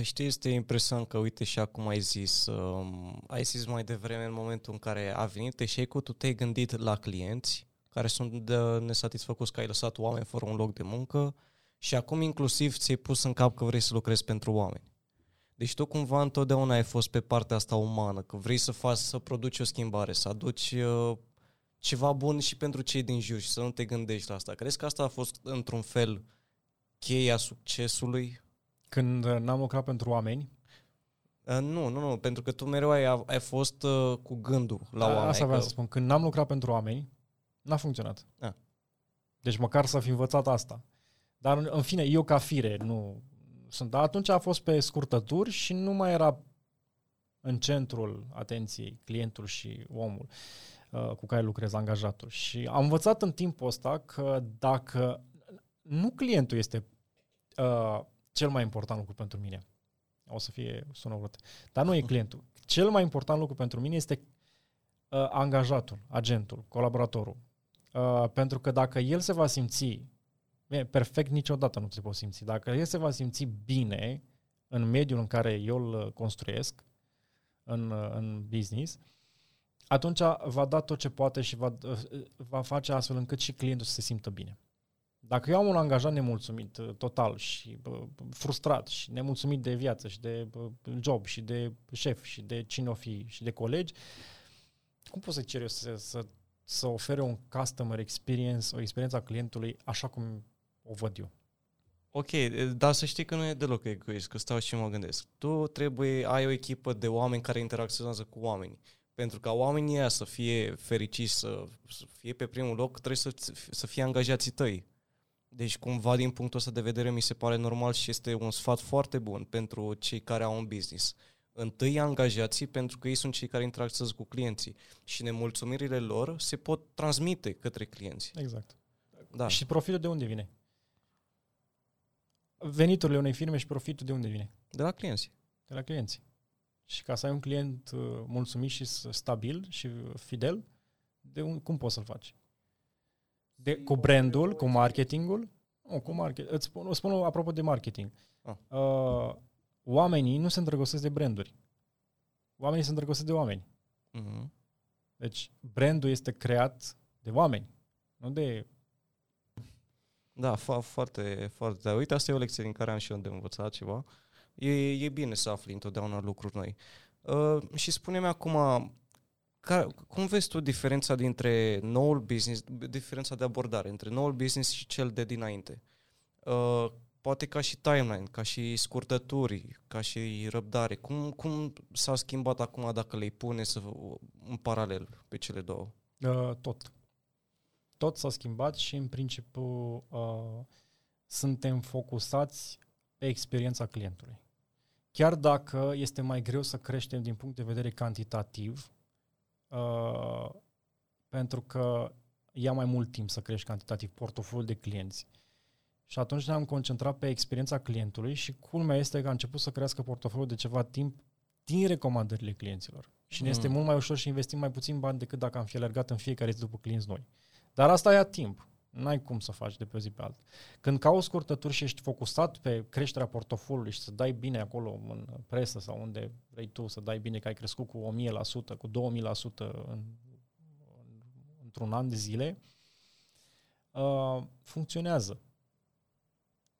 Știi, este interesant că, uite, și acum ai zis, um, ai zis mai devreme în momentul în care a venit eșecul, tu te-ai gândit la clienți care sunt de nesatisfăcuți că ai lăsat oameni fără un loc de muncă și acum inclusiv ți-ai pus în cap că vrei să lucrezi pentru oameni. Deci tu cumva întotdeauna ai fost pe partea asta umană, că vrei să faci, să produci o schimbare, să aduci uh, ceva bun și pentru cei din jur și să nu te gândești la asta. Crezi că asta a fost într-un fel cheia succesului când uh, n-am lucrat pentru oameni? Uh, nu, nu, nu, pentru că tu mereu ai, ai fost uh, cu gândul la A, oameni. Asta vreau că... să spun. Când n-am lucrat pentru oameni, n-a funcționat. A. Deci măcar să fi învățat asta. Dar, în fine, eu ca fire nu sunt. Dar atunci a fost pe scurtături și nu mai era în centrul atenției clientul și omul uh, cu care lucrez, angajatul. Și am învățat în timpul ăsta că dacă nu clientul este uh, cel mai important lucru pentru mine. O să fie sună urât. Dar nu e clientul. Cel mai important lucru pentru mine este uh, angajatul, agentul, colaboratorul. Uh, pentru că dacă el se va simți bine, perfect, niciodată nu se poate simți. Dacă el se va simți bine în mediul în care eu îl construiesc, în, uh, în business, atunci va da tot ce poate și va, uh, va face astfel încât și clientul să se simtă bine. Dacă eu am un angajat nemulțumit uh, total și bă, frustrat și nemulțumit de viață și de bă, job și de șef și de cine o fi și de colegi, cum pot să cer eu să, să, să ofere un customer experience, o experiență a clientului așa cum o văd eu? Ok, dar să știi că nu e deloc egoist, că stau și mă gândesc. Tu trebuie, ai o echipă de oameni care interacționează cu oamenii. Pentru ca oamenii ăia să fie fericiți, să, să fie pe primul loc, trebuie să, să fie angajații tăi. Deci, cumva, din punctul ăsta de vedere, mi se pare normal și este un sfat foarte bun pentru cei care au un business. Întâi angajații, pentru că ei sunt cei care interacționează cu clienții și nemulțumirile lor se pot transmite către clienți. Exact. Da. Și profitul de unde vine? Veniturile unei firme și profitul de unde vine? De la clienți. De la clienți. Și ca să ai un client uh, mulțumit și stabil și fidel, de un, cum poți să-l faci? De, cu brandul, cu marketingul? Nu, cu market. Îți spun, îți spun apropo de marketing. Ah. Uh, oamenii nu se îndrăgostesc de branduri. Oamenii se îndrăgostesc de oameni. Uh-huh. Deci, brandul este creat de oameni, nu de Da, fo- foarte, foarte. Da. Uite, asta e o lecție din care am și eu de învățat ceva. E, e bine să afli întotdeauna lucruri noi. Uh, și spune-mi acum, ca, cum vezi tu diferența dintre noul business, diferența de abordare între noul business și cel de dinainte? Uh, poate ca și timeline, ca și scurtături, ca și răbdare. Cum, cum s-a schimbat acum dacă le pune să, în paralel pe cele două? Uh, tot. Tot s-a schimbat și în principiu uh, suntem focusați pe experiența clientului. Chiar dacă este mai greu să creștem din punct de vedere cantitativ, uh, pentru că ia mai mult timp să crești cantitativ portofoliul de clienți. Și atunci ne-am concentrat pe experiența clientului și culmea este că a început să crească portofoliul de ceva timp din recomandările clienților. Și ne este Mm. mult mai ușor și investim mai puțin bani decât dacă am fi alergat în fiecare zi după clienți noi. Dar asta ia timp. N-ai cum să faci de pe o zi pe alta. Când cauți scurtături și ești focusat pe creșterea portofoliului și să dai bine acolo în presă sau unde vrei tu să dai bine că ai crescut cu 1000%, cu 2000% în, în, într-un an de zile, uh, funcționează.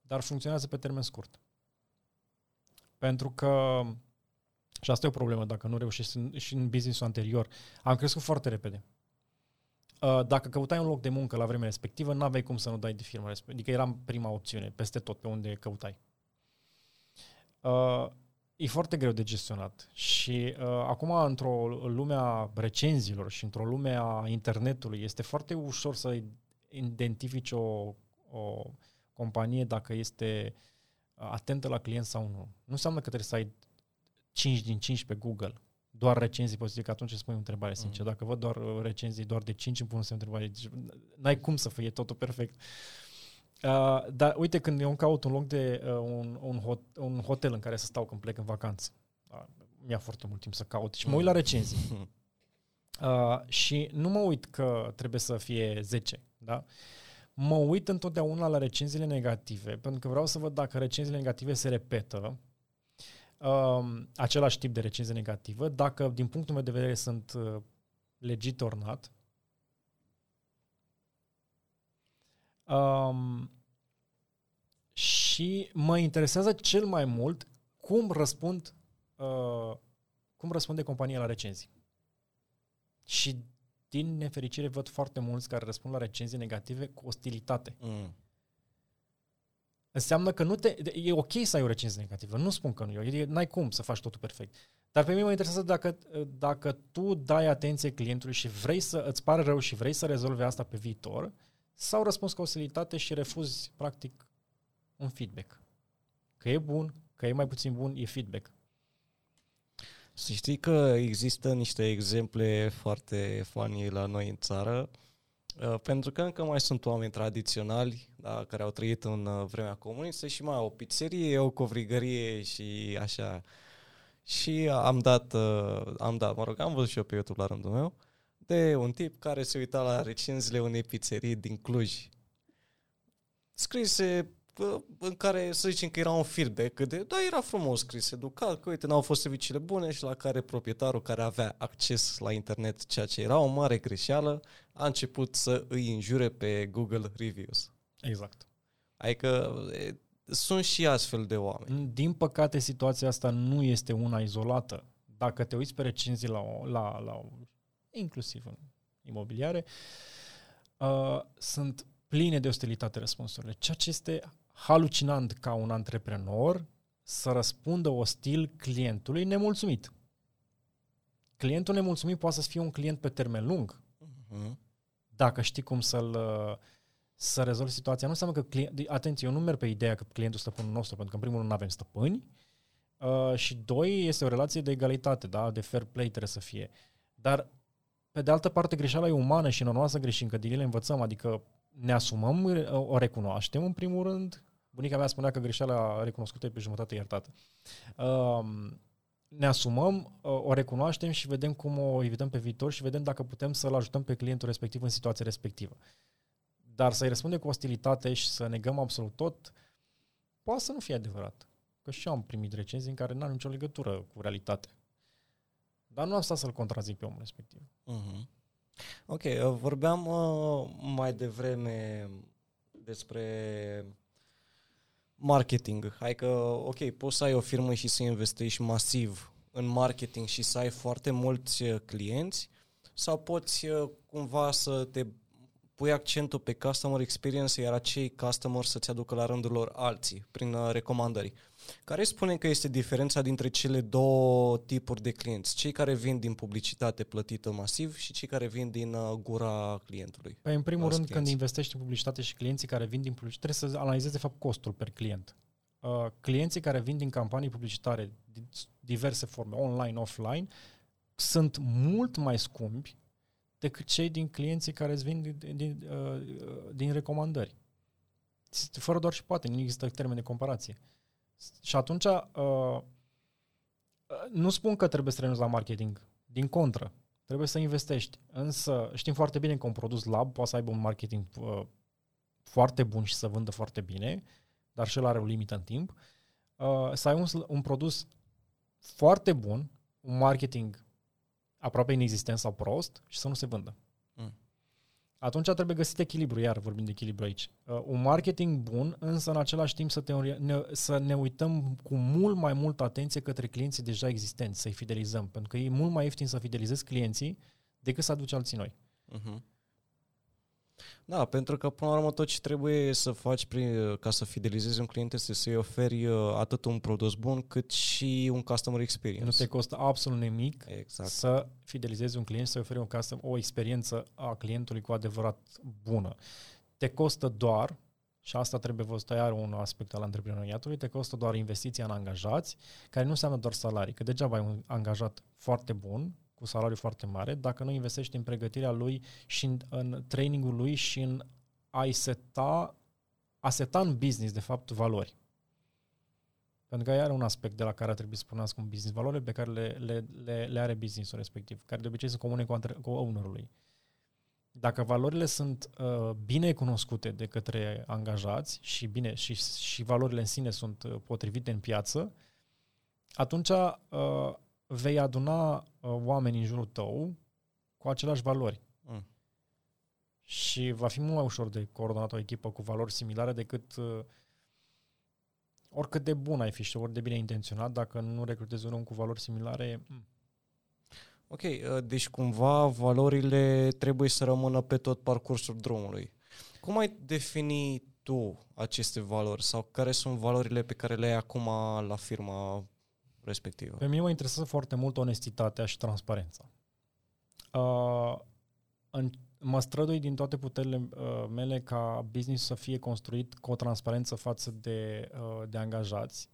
Dar funcționează pe termen scurt. Pentru că și asta e o problemă dacă nu reușești în, și în business-ul anterior. Am crescut foarte repede. Uh, Dacă căutai un loc de muncă la vremea respectivă, n-aveai cum să nu dai de firma respectivă. Adică eram prima opțiune, peste tot, pe unde căutai. Uh, E foarte greu de gestionat și uh, acum într-o lume a recenzilor și într-o lume a internetului este foarte ușor să identifici o, o companie dacă este atentă la client sau nu. Nu înseamnă că trebuie să ai 5 din 5 pe Google, doar recenzii pozitive, că atunci îți pui o întrebare sincer. Mhm. Dacă văd doar uh, recenzii doar de 5, îmi pun o întrebare. Deci, n-ai cum să fie totul perfect. Uh, dar uite, când eu îmi caut un loc de uh, un, un, hot, un hotel în care să stau când plec în vacanță, uh, mi-a foarte mult timp să caut și mă uit la recenzii. Uh, și nu mă uit că trebuie să fie 10, da? Mă uit întotdeauna la recenziile negative, pentru că vreau să văd dacă recenziile negative se repetă, um, același tip de recenzie negativă, dacă din punctul meu de vedere sunt uh, legit or not. Um, și mă interesează cel mai mult cum răspund uh, cum răspunde compania la recenzii. Și din nefericire văd foarte mulți care răspund la recenzii negative cu ostilitate. Mm. Înseamnă că nu te... E ok să ai o recenzie negativă, nu spun că nu e, n-ai cum să faci totul perfect. Dar pe mine mă interesează dacă, dacă tu dai atenție clientului și vrei să îți pare rău și vrei să rezolvi asta pe viitor, sau răspunzi cu ostilitate și refuzi, practic, un feedback. Că e bun, că e mai puțin bun, e feedback. Să știi că există niște exemple foarte funny la noi în țară, uh, pentru că încă mai sunt oameni tradiționali da, care au trăit în uh, vremea comunistă și mai au o pizzerie, o covrigărie și așa. Și am dat, uh, am dat, mă rog, am văzut și eu pe YouTube la rândul meu, de un tip care se uita la recenziile unei pizzerii din Cluj. Scrise uh, în care să zicem că era un feedback, de, da, era frumos scris, educat, că uite, n-au fost serviciile bune și la care proprietarul care avea acces la internet, ceea ce era o mare greșeală, a început să îi înjure pe Google Reviews. Exact. Adică e, sunt și astfel de oameni. Din păcate, situația asta nu este una izolată. Dacă te uiți pe recenzii la, o- la, la o- inclusiv în imobiliare, uh, sunt pline de ostilitate răspunsurile, ceea ce este halucinant ca un antreprenor să răspundă ostil clientului nemulțumit. Clientul nemulțumit poate să fie un client pe termen lung, Mhm. dacă știi cum să-l uh, să rezolvi situația. Nu înseamnă că client, atenție, eu nu merg pe ideea că clientul stăpânul nostru, pentru că în primul rând nu avem stăpâni uh, și doi, este o relație de egalitate, da? de fair play trebuie să fie. Dar pe de altă parte greșeala e umană și noi nu o să greșim, că din ele învățăm, adică ne asumăm, uh, o recunoaștem în primul rând. Bunica mea spunea că greșeala recunoscută e pe jumătate iertată. Um, ne asumăm, uh, o recunoaștem și vedem cum o evităm pe viitor și vedem dacă putem să-l ajutăm pe clientul respectiv în situația respectivă. Dar să-i răspundem cu ostilitate și să negăm absolut tot, poate să nu fie adevărat. Că și eu am primit recenzii în care n-am nicio legătură cu realitatea. Dar nu am stat să-l contrazic pe omul respectiv. Mhm. Ok, uh, vorbeam uh, mai devreme despre marketing. Hai că, ok, poți să ai o firmă și să investești masiv în marketing și să ai foarte mulți uh, clienți sau poți uh, cumva să te pui accentul pe customer experience, iar acei customer să-ți aducă la rândul lor alții, prin uh, recomandări. Care spune că este diferența dintre cele două tipuri de clienți? Cei care vin din publicitate plătită masiv și cei care vin din uh, gura clientului? Păi, în primul rând, clienți. când investești în publicitate și clienții care vin din publicitate, trebuie să analizezi, de fapt, costul per client. Uh, clienții care vin din campanii publicitare, diverse forme, online, offline, sunt mult mai scumpi decât cei din clienții care îți vin din, din, uh, din recomandări. Fără doar și poate, nu există termen de comparație. Și atunci, uh, uh, nu spun că trebuie să renunți la marketing. Din contră, trebuie să investești. Însă știm foarte bine că un produs lab poate să aibă un marketing uh, foarte bun și să vândă foarte bine, dar și el are o limită în timp. Uh, să ai un, un produs foarte bun, un marketing aproape inexistent sau prost și să nu se vândă. Mm. Atunci trebuie găsit echilibru, iar vorbim de echilibru aici. Uh, un marketing bun, însă în același timp să, te, ne, să ne uităm cu mult mai multă atenție către clienții deja existenți, să-i fidelizăm, pentru că e mult mai ieftin să fidelizezi clienții decât să aduci alții noi. Uh-huh. Da, pentru că până la urmă tot ce trebuie să faci prin, ca să fidelizezi un client este să-i oferi uh, atât un produs bun cât și un customer experience. Nu te costă absolut nimic exact. să fidelizezi un client, să-i oferi un custom, o experiență a clientului cu adevărat bună. Te costă doar, și asta trebuie văzut iar un aspect al antreprenoriatului, te costă doar investiția în angajați, care nu înseamnă doar salarii, că degeaba ai un angajat foarte bun, cu salariu foarte mare, dacă nu investești în pregătirea lui și în, în trainingul lui și în a seta, a seta în business, de fapt, valori. Pentru că are un aspect de la care trebuie să spunească un business, valorile pe care le, le, le, le are businessul respectiv, care de obicei sunt comune cu, antre, cu ownerului. Dacă valorile sunt uh, bine cunoscute de către angajați și, bine, și, și valorile în sine sunt uh, potrivite în piață, atunci uh, vei aduna uh, oameni în jurul tău cu aceleași valori. Mm. Și va fi mult mai ușor de coordonat o echipă cu valori similare decât uh, oricât de bun ai fi și ori de bine intenționat, dacă nu recrutezi un om cu valori similare... Mm. Ok, uh, deci cumva valorile trebuie să rămână pe tot parcursul drumului. Cum ai defini tu aceste valori sau care sunt valorile pe care le ai acum la firma respectivă? Pe mine mă interesează foarte mult onestitatea și transparența. Uh, în, mă strădui din toate puterile uh, mele ca business să fie construit cu o transparență față de, uh, de angajați.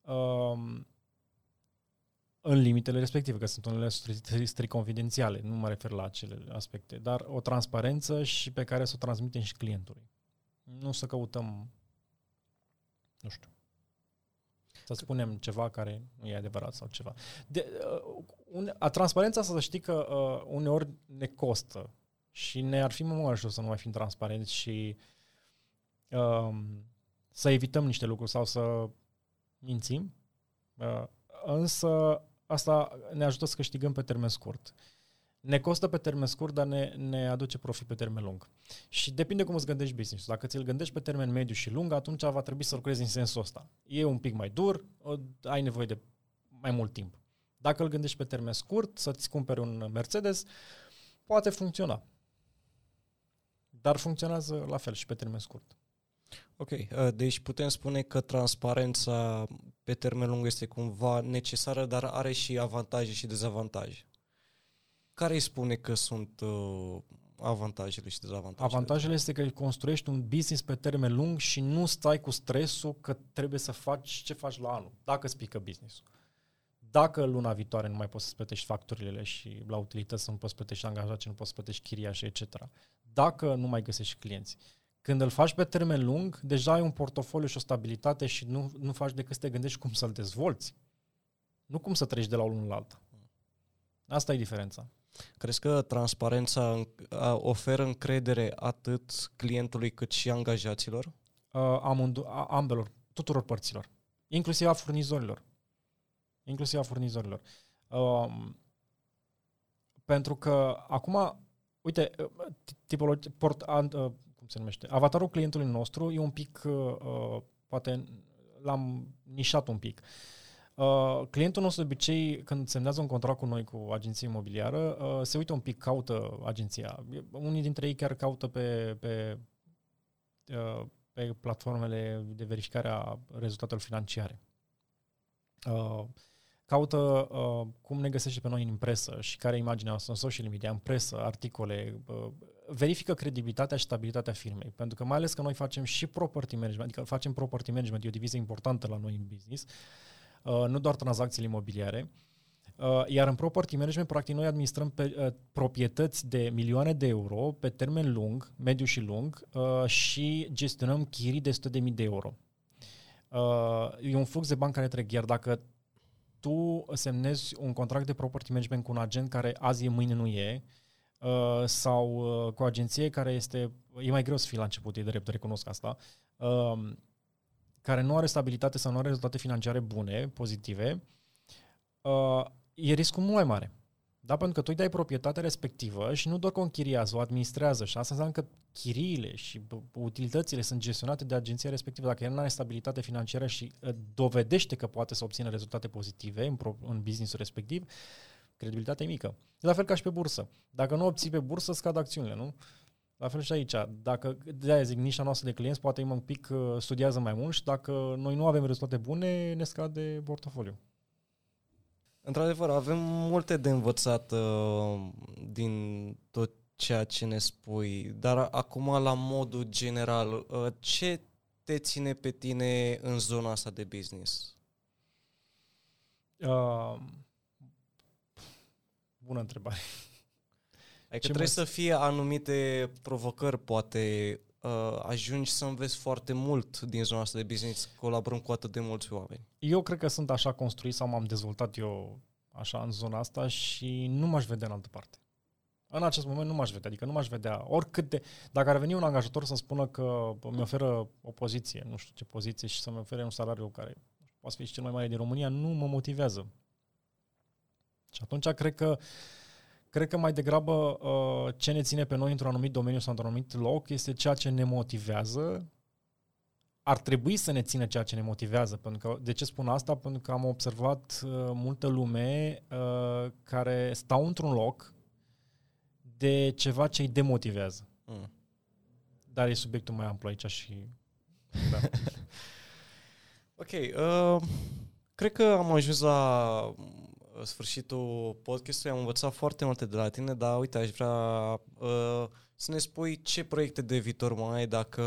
Uh, în limitele respective, că sunt unele strict, strict confidențiale, nu mă refer la acele aspecte, dar o transparență și pe care să o transmitem și clientului. Nu să căutăm, nu știu, să spunem ceva care nu e adevărat sau ceva. De, uh, un, a transparența să știi că uh, uneori ne costă și ne ar fi mult ajutor să nu mai fim transparenți și uh, să evităm niște lucruri sau să mințim. Uh, însă asta ne ajută să câștigăm pe termen scurt. Uh, ne costă pe termen scurt, dar ne, ne aduce profit pe termen lung. Și depinde cum îți gândești business Dacă ți-l gândești pe termen mediu și lung, atunci va trebui să lucrezi în sensul ăsta. E un pic mai dur, ai nevoie de mai mult timp. Dacă îl gândești pe termen scurt, să-ți cumperi un Mercedes, poate funcționa. Dar funcționează la fel și pe termen scurt. Ok, uh, deci putem spune că transparența pe termen lung este cumva necesară, dar are și avantaje și dezavantaje care îi spune că sunt uh, avantajele și dezavantajele? Avantajele este că construiești un business pe termen lung și nu stai cu stresul că trebuie să faci ce faci la anul, dacă îți pică business Dacă luna viitoare nu mai poți să plătești facturile și la utilități nu poți să plătești angajații, nu poți să plătești chiria și etc. Dacă nu mai găsești clienți. Când îl faci pe termen lung, deja ai un portofoliu și o stabilitate și nu, nu faci decât să te gândești cum să-l dezvolți. Nu cum să treci de la unul la alta. Asta e diferența. Crezi că transparența oferă încredere atât clientului cât și angajaților? Uh, amundu- ambelor, tuturor părților, inclusiv a furnizorilor. Inclusiv a furnizorilor. Uh, pentru că acum, uite, tipologi, port, uh, cum se numește, avatarul clientului nostru e un pic, uh, poate l-am nișat un pic. Uh, clientul nostru de obicei, când semnează un contract cu noi, cu agenție imobiliară, uh, se uită un pic, caută agenția. Unii dintre ei chiar caută pe, pe, uh, pe platformele de verificare a rezultatelor financiare. Uh, caută uh, cum ne găsește pe noi în presă și care e imaginea noastră în social media, în presă, articole, uh, verifică credibilitatea și stabilitatea firmei. Pentru că mai ales că noi facem și property management, adică facem property management, e o divizie importantă la noi în business, uh, nu doar tranzacțiile imobiliare, Uh, iar în property management, practic, noi administrăm pe, uh, proprietăți de milioane de euro pe termen lung, mediu și lung, uh, și gestionăm chirii de 100.000 de euro. Uh, e un flux de bani care trec, iar dacă tu semnezi un contract de property management cu un agent care azi e, mâine nu e, uh, sau uh, cu o agenție care este, e mai greu să fii la început, e drept, recunosc asta, uh, care nu are stabilitate sau nu are rezultate financiare bune, pozitive, uh, e riscul mult mai mare. Da, pentru că tu îi dai proprietatea respectivă și nu doar că o închiriază, o administrează și asta înseamnă că chiriile și utilitățile sunt gestionate de agenția respectivă. Dacă el nu are stabilitate financiară și uh, dovedește că poate să obțină rezultate pozitive în, pro, în businessul respectiv, credibilitatea e mică. La fel ca și pe bursă. Dacă nu obții pe bursă, scad acțiunile, nu? La fel și aici. Dacă, de-aia zic, nișa noastră de clienți poate un pic uh, studiază mai mult și dacă noi nu avem rezultate bune, ne scade portofoliu. Într-adevăr, avem multe de învățat uh, din tot ceea ce ne spui, dar acum la modul general, uh, ce te ține pe tine în zona asta de business? Uh, bună întrebare. Adică ce trebuie mă... să fie anumite provocări, poate uh, ajungi să înveți foarte mult din zona asta de business, colaborăm cu atât de mulți oameni. Eu cred că sunt așa construit sau m-am dezvoltat eu așa în zona asta și nu m-aș vedea în altă parte. În acest moment nu m-aș vedea, adică nu m-aș vedea oricât de... Dacă ar veni un angajator să spună că mi oferă o poziție, nu știu ce poziție, și să-mi ofere un salariu care poate fi și cel mai mare din România, nu mă motivează. Și atunci cred că cred că mai degrabă uh, ce ne ține pe noi într-un anumit domeniu sau într-un anumit loc este ceea ce ne motivează. Ar trebui să ne țină ceea ce ne motivează. Pentru că, de ce spun asta? Pentru că am observat uh, multă lume uh, care stau într-un loc de ceva ce îi demotivează. Mm. Dar e subiectul mai amplu aici și... Da. ok. Uh, cred că am ajuns la sfârșitul podcastului, am învățat foarte multe de la tine, dar uite, aș vrea uh, să ne spui ce proiecte de viitor mai ai, dacă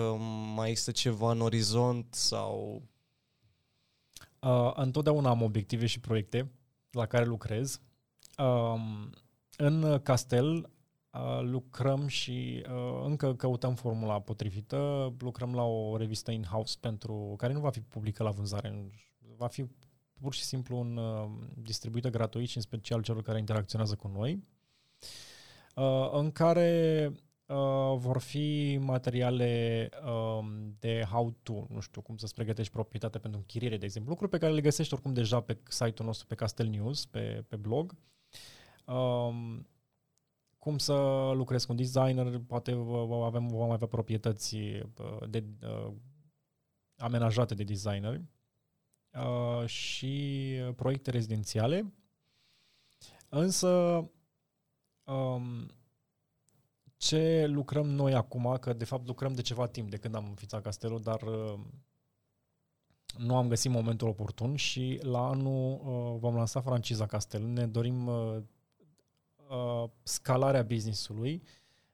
mai există ceva în orizont sau... Uh, întotdeauna am obiective și proiecte la care lucrez. Uh, în Castel Uh, lucrăm și uh, încă căutăm formula potrivită. Lucrăm la o revistă in-house pentru care nu va fi publică la vânzare. Va fi pur și simplu un uh, distribuită gratuit și în special celor care interacționează cu noi, uh, în care uh, vor fi materiale uh, de how-to, nu știu, cum să-ți pregătești proprietatea pentru închiriere, de exemplu, lucruri pe care le găsești oricum deja pe site-ul nostru, pe Castel News, pe, pe blog. Uh, cum să lucrez cu un designer, poate avem, vom avea proprietăți de, uh, amenajate de designer uh, și proiecte rezidențiale. Însă, um, ce lucrăm noi acum, că de fapt lucrăm de ceva timp de când am înființat castelul, dar uh, nu am găsit momentul oportun și la anul uh, vom lansa franciza castel. Ne dorim uh, uh, scalarea businessului,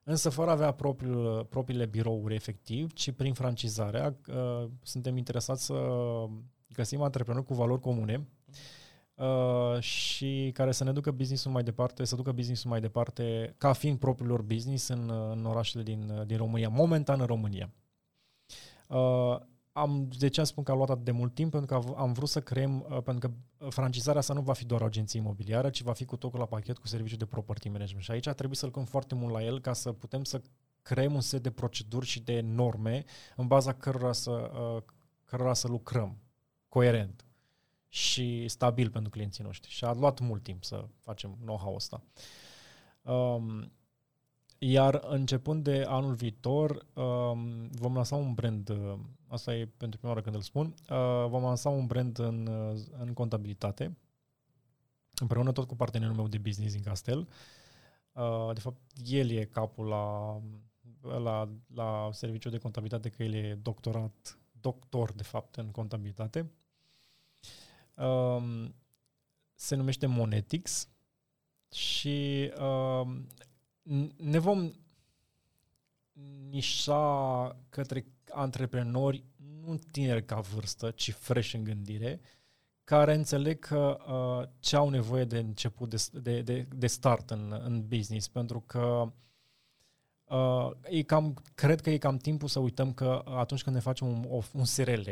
însă fără a avea propriul, propriile birouri efectiv, ci prin francizarea. Uh, suntem interesați să găsim antreprenori cu valori comune uh, și care să ne ducă businessul mai departe, să ducă businessul mai departe ca fiind propriul lor business în, în orașele din, din România, momentan în România. Uh, am, de ce am spun că a luat atât de mult timp? Pentru că am vrut să creăm, uh, pentru că francizarea asta nu va fi doar o agenție imobiliară, ci va fi cu totul la pachet cu serviciul de property management. Și aici trebuie să lucrăm foarte mult la el ca să putem să creăm un set de proceduri și de norme în baza cărora să, uh, cărora să lucrăm coerent și stabil pentru clienții noștri. Și a luat mult timp să facem know-how ăsta. Um, iar începând de anul viitor um, vom lansa un brand, uh, asta e pentru prima oară când îl spun, uh, vom lansa un brand în, uh, în contabilitate, împreună tot cu partenerul meu de business din Castel. Uh, de fapt, el e capul la, la, la serviciul de contabilitate, că el e doctorat, doctor, de fapt, în contabilitate. Um, se numește Monetics și um, ne vom nișa către antreprenori nu tineri ca vârstă, ci fresh în gândire, care înțeleg că uh, ce au nevoie de început de, de, de, de start în, în business, pentru că uh, e cam, cred că e cam timpul să uităm că atunci când ne facem un, un SRL,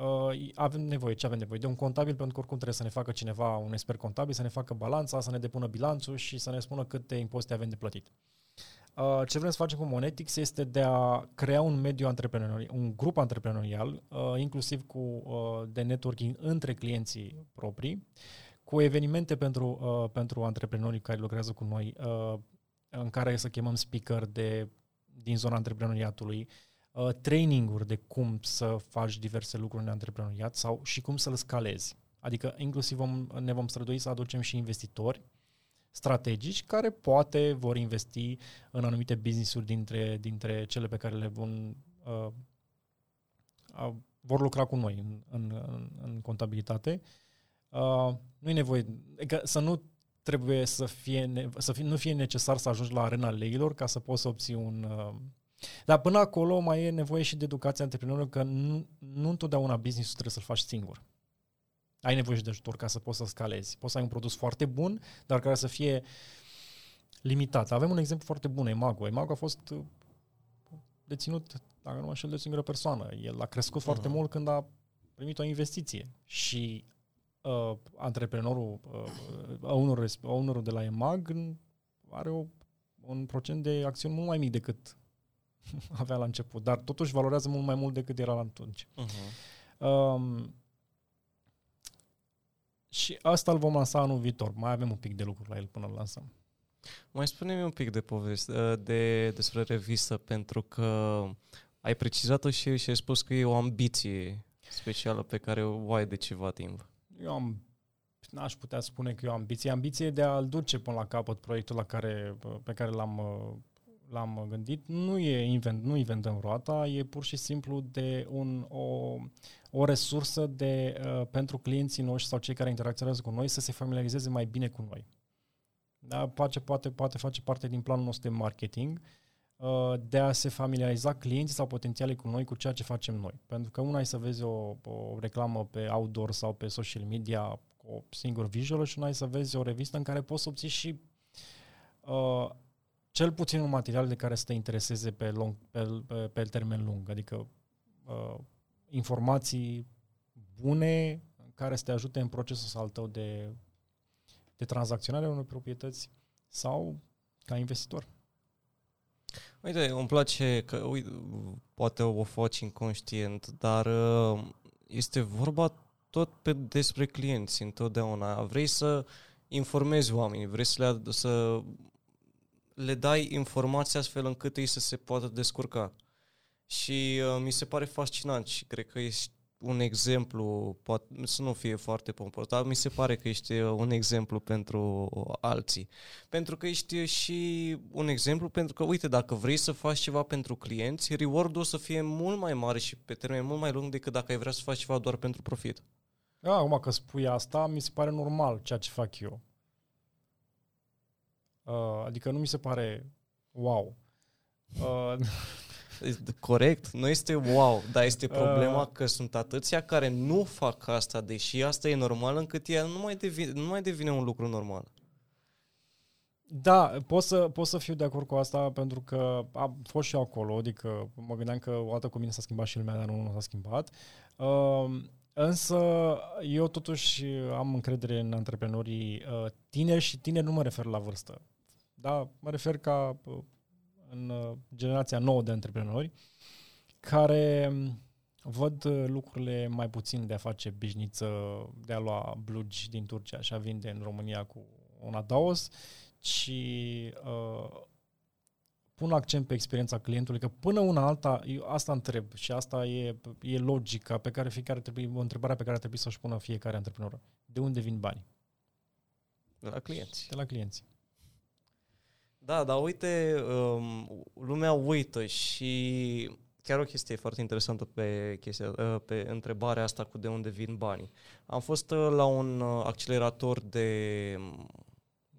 uh, avem nevoie, ce avem nevoie? De un contabil, pentru că oricum trebuie să ne facă cineva, un expert contabil, să ne facă balanța, să ne depună bilanțul și să ne spună câte impozite avem de plătit. Uh, ce vrem să facem cu Monetics este de a crea un mediu antreprenorial, un grup antreprenorial, uh, inclusiv cu uh, de networking între clienții proprii, cu evenimente pentru, uh, pentru antreprenorii care lucrează cu noi, uh, în care să chemăm speaker de, din zona antreprenoriatului, uh, traininguri de cum să faci diverse lucruri în antreprenoriat sau și cum să-l scalezi. Adică inclusiv vom, ne vom strădui să aducem și investitori strategici care poate vor investi în anumite business-uri dintre, dintre cele pe care le vom, uh, uh, vor lucra cu noi în, în, în, în contabilitate. Uh, nu e nevoie, adică să nu trebuie să fie, să fie, nu fie necesar să ajungi la arena leilor ca să poți să obții un... Uh, dar până acolo mai e nevoie și de educație antreprenorilor, că nu, nu întotdeauna business-ul trebuie să-l faci singur ai nevoie și de ajutor ca să poți să scalezi. Poți să ai un produs foarte bun, dar care să fie limitat. Avem un exemplu foarte bun, Emago. Emago a fost uh, deținut, dacă nu mă înșel, de o singură persoană. El a crescut uh-huh. foarte mult când a primit o investiție și uh, antreprenorul, uh, ownerul, ownerul de la EMAG are o, un procent de acțiuni mult mai mic decât avea la început, dar totuși valorează mult mai mult decât era la atunci. Uh-huh. Um, și asta îl vom lansa anul viitor. Mai avem un pic de lucru la el până îl lansăm. Mai spune-mi un pic de poveste, ă, de, despre revistă, pentru că ai precizat-o și, și ai spus că e o ambiție specială pe care o ai de ceva timp. Eu am, n-aș putea spune că e o ambiție. Ambiție de a-l duce până la capăt proiectul la care, pe care l-am, l-am gândit. Nu e invent, nu inventăm roata, e pur și simplu de un, o, o resursă de, uh, pentru clienții noștri sau cei care interacționează cu noi să se familiarizeze mai bine cu noi. Da? Poate, poate, poate face parte din planul nostru de marketing uh, de a se familiariza clienții sau potențiale cu noi, cu ceea ce facem noi. Pentru că una e să vezi o, o reclamă pe outdoor sau pe social media cu o singur visual și una e să vezi o revistă în care poți să obții și uh, cel puțin un material de care să te intereseze pe, long, pe, pe, pe termen lung. Adică uh, informații bune care să te ajute în procesul al tău de, de tranzacționare a unor proprietăți sau ca investitor. Uite, îmi place că, uite, poate o faci inconștient, dar uh, este vorba tot pe despre clienți întotdeauna. Vrei să informezi oamenii, vrei să le, să le dai informații astfel încât ei să se poată descurca. Și uh, mi se pare fascinant și cred că ești un exemplu, poate să nu fie foarte pompos, dar mi se pare că ești uh, un exemplu pentru alții. Pentru că ești și un exemplu pentru că, uite, dacă vrei să faci ceva pentru clienți, reward-ul o să fie mult mai mare și pe termen mult mai lung decât dacă ai vrea să faci ceva doar pentru profit. Da, acum că spui asta, mi se pare normal ceea ce fac eu. Uh, adică nu mi se pare wow. Uh, Corect, nu este wow, dar este problema uh, că sunt atâția care nu fac asta, deși asta e normal, încât ea nu mai devine, nu mai devine un lucru normal. Da, pot să, pot să fiu de acord cu asta pentru că am fost și eu acolo, adică mă gândeam că o dată cu mine s-a schimbat și lumea, dar nu, nu s-a schimbat. Uh, însă eu totuși am încredere în antreprenorii uh, tineri și tineri nu mă refer la vârstă. Da, mă refer ca uh, în uh, generația nouă de antreprenori care um, văd uh, lucrurile mai puțin de a face bișniță, de a lua blugi din Turcia și a vinde în România cu un adaos, ci uh, pun accent pe experiența clientului, că până una alta, eu asta întreb și asta e, e logica pe care fiecare trebuie, o întrebare pe care trebuie să-și pună fiecare antreprenor. De unde vin banii? De la clienți. De la clienți. Da, dar uite, um, lumea uită și chiar o chestie foarte interesantă pe, chestia, uh, pe întrebarea asta cu de unde vin banii. Am fost uh, la un uh, accelerator de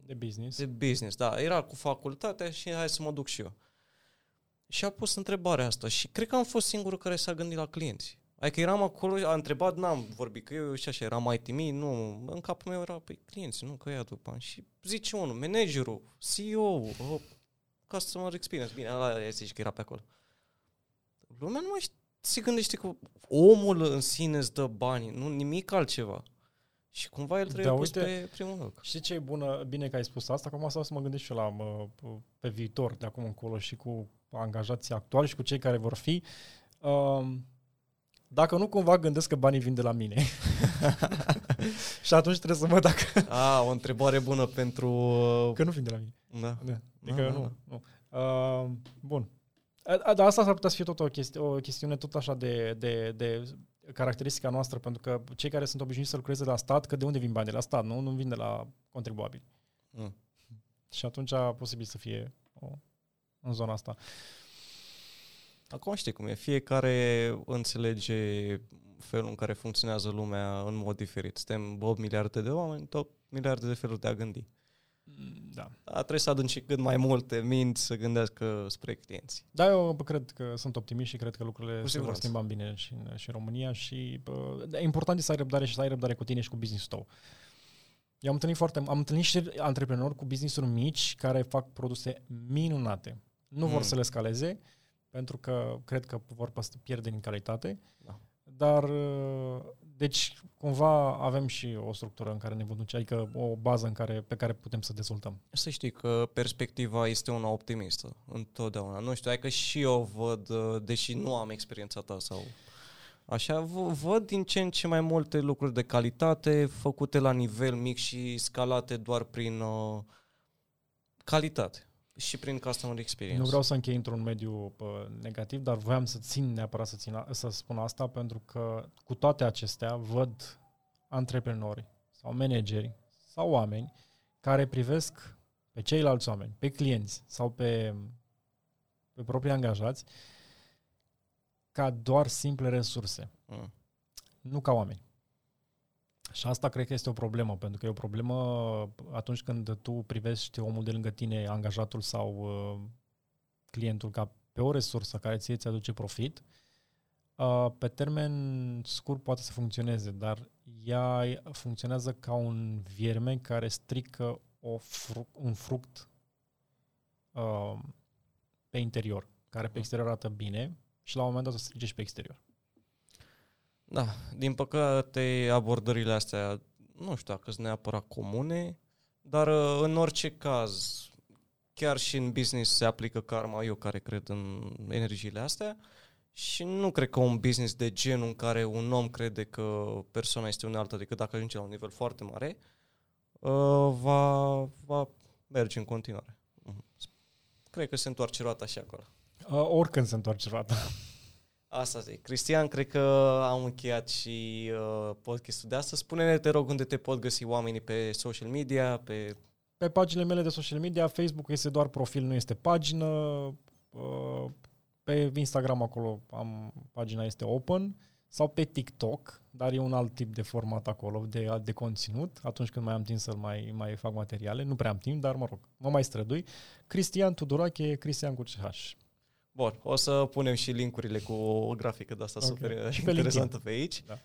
de business. De business, da. Era cu facultatea și hai să mă duc și eu. Și a pus întrebarea asta și cred că am fost singurul care s-a gândit la clienți. Adică eram acolo, a întrebat, n-am vorbit, că eu și așa eram mai timid, nu, în capul meu era, pe păi, clienți, nu, că ea după ani. Și zice unul, managerul, CEO-ul, oh, customer experience, bine, ăla zici că era pe acolo. Lumea nu mai se gândește că omul în sine îți dă bani, nu nimic altceva. Și cumva el trebuie da, pus uite, pe primul loc. Știi ce e bună, bine că ai spus asta, acum asta o să mă gândesc și eu la mă, pe viitor, de acum încolo și cu angajații actuali și cu cei care vor fi. Um, dacă nu cumva gândesc că banii vin de la mine. și atunci trebuie să mă dacă... A, o întrebare bună pentru... Că nu vin de la mine. Da. da. Adică da, nu. Da. nu. Uh, bun. Dar asta s-ar putea să fie tot o, chesti- o chestiune tot așa de, de, de caracteristica noastră, pentru că cei care sunt obișnuiți să lucreze la stat, că de unde vin bani? De la stat, nu? Nu vin de la contribuabili. Mm. Și atunci posibil să fie o, în zona asta. Acum știi cum e, fiecare înțelege felul în care funcționează lumea în mod diferit. Suntem 8 miliarde de oameni, tot miliarde de feluri de a gândi. Mm, da. Dar trebuie să adânci cât mai multe minți să gândească spre clienți. Da, eu cred că sunt optimist și cred că lucrurile se vor schimba bine și în, și în România și bă, e important să ai răbdare și să ai răbdare cu tine și cu business-ul tău. Eu am întâlnit foarte, am întâlnit și antreprenori cu business-uri mici care fac produse minunate. Nu mm. vor să le scaleze pentru că cred că vor pierde din calitate, da. dar deci, cumva avem și o structură în care ne vom duce, adică o bază în care, pe care putem să dezvoltăm. Să știi că perspectiva este una optimistă, întotdeauna. Nu știu, adică și eu văd, deși nu am experiența ta sau așa, văd din ce în ce mai multe lucruri de calitate făcute la nivel mic și scalate doar prin uh, calitate și prin customer experience. Nu vreau să închei într-un mediu pă, negativ, dar voiam să țin neapărat să, țin, să spun asta pentru că cu toate acestea văd antreprenori sau manageri sau oameni care privesc pe ceilalți oameni, pe clienți sau pe, pe proprii angajați ca doar simple resurse, mm. nu ca oameni. Și asta cred că este o problemă, pentru că e o problemă atunci când tu privești omul de lângă tine, angajatul sau uh, clientul, ca pe o resursă care ție ți aduce profit, uh, pe termen scurt poate să funcționeze, dar ea funcționează ca un vierme care strică o fru- un fruct uh, pe interior, care pe exterior arată bine și la un moment dat o să strice și pe exterior. Da, din păcate abordările astea nu știu dacă sunt neapărat comune, dar uh, în orice caz, chiar și în business se aplică karma, eu care cred în energiile astea și nu cred că un business de genul în care un om crede că persoana este unealtă decât dacă ajunge la un nivel foarte mare, uh, va, va merge în continuare. Mhm. Cred că se întoarce roata și acolo. Uh, oricând se întoarce roata. Asta zic. Cristian, cred că am încheiat și uh, podcastul de astăzi. Spune-ne, te rog, unde te pot găsi oamenii pe social media, pe... Pe paginile mele de social media, Facebook este doar profil, nu este pagină. Uh, pe Instagram acolo am, pagina este open sau pe TikTok, dar e un alt tip de format acolo, de, de conținut, atunci când mai am timp să mai, mai fac materiale. Nu prea am timp, dar mă rog, mă mai strădui. Cristian Tudorache, Cristian cu CH. Bun, o să punem și linkurile cu o grafică de asta okay. super și pe interesantă pe aici. Da.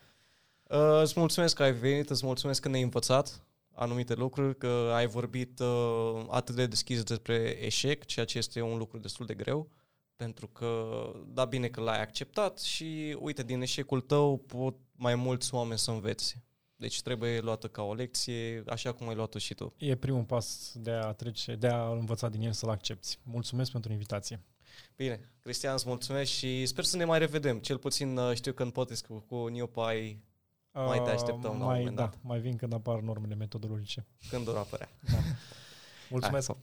Uh, îți mulțumesc că ai venit, îți mulțumesc că ne-ai învățat anumite lucruri, că ai vorbit uh, atât de deschis despre eșec, ceea ce este un lucru destul de greu, pentru că, da, bine că l-ai acceptat și, uite, din eșecul tău pot mai mulți oameni să învețe. Deci trebuie luată ca o lecție, așa cum ai luat-o și tu. E primul pas de a trece, de a învăța din el să-l accepti. Mulțumesc pentru invitație. Bine, Cristian, îți mulțumesc și sper să ne mai revedem. Cel puțin uh, știu că în podcast cu, cu New Pi mai te așteptăm uh, mai, la un moment da, dat. mai vin când apar normele metodologice. Când vor apărea. Da. Mulțumesc! Hai.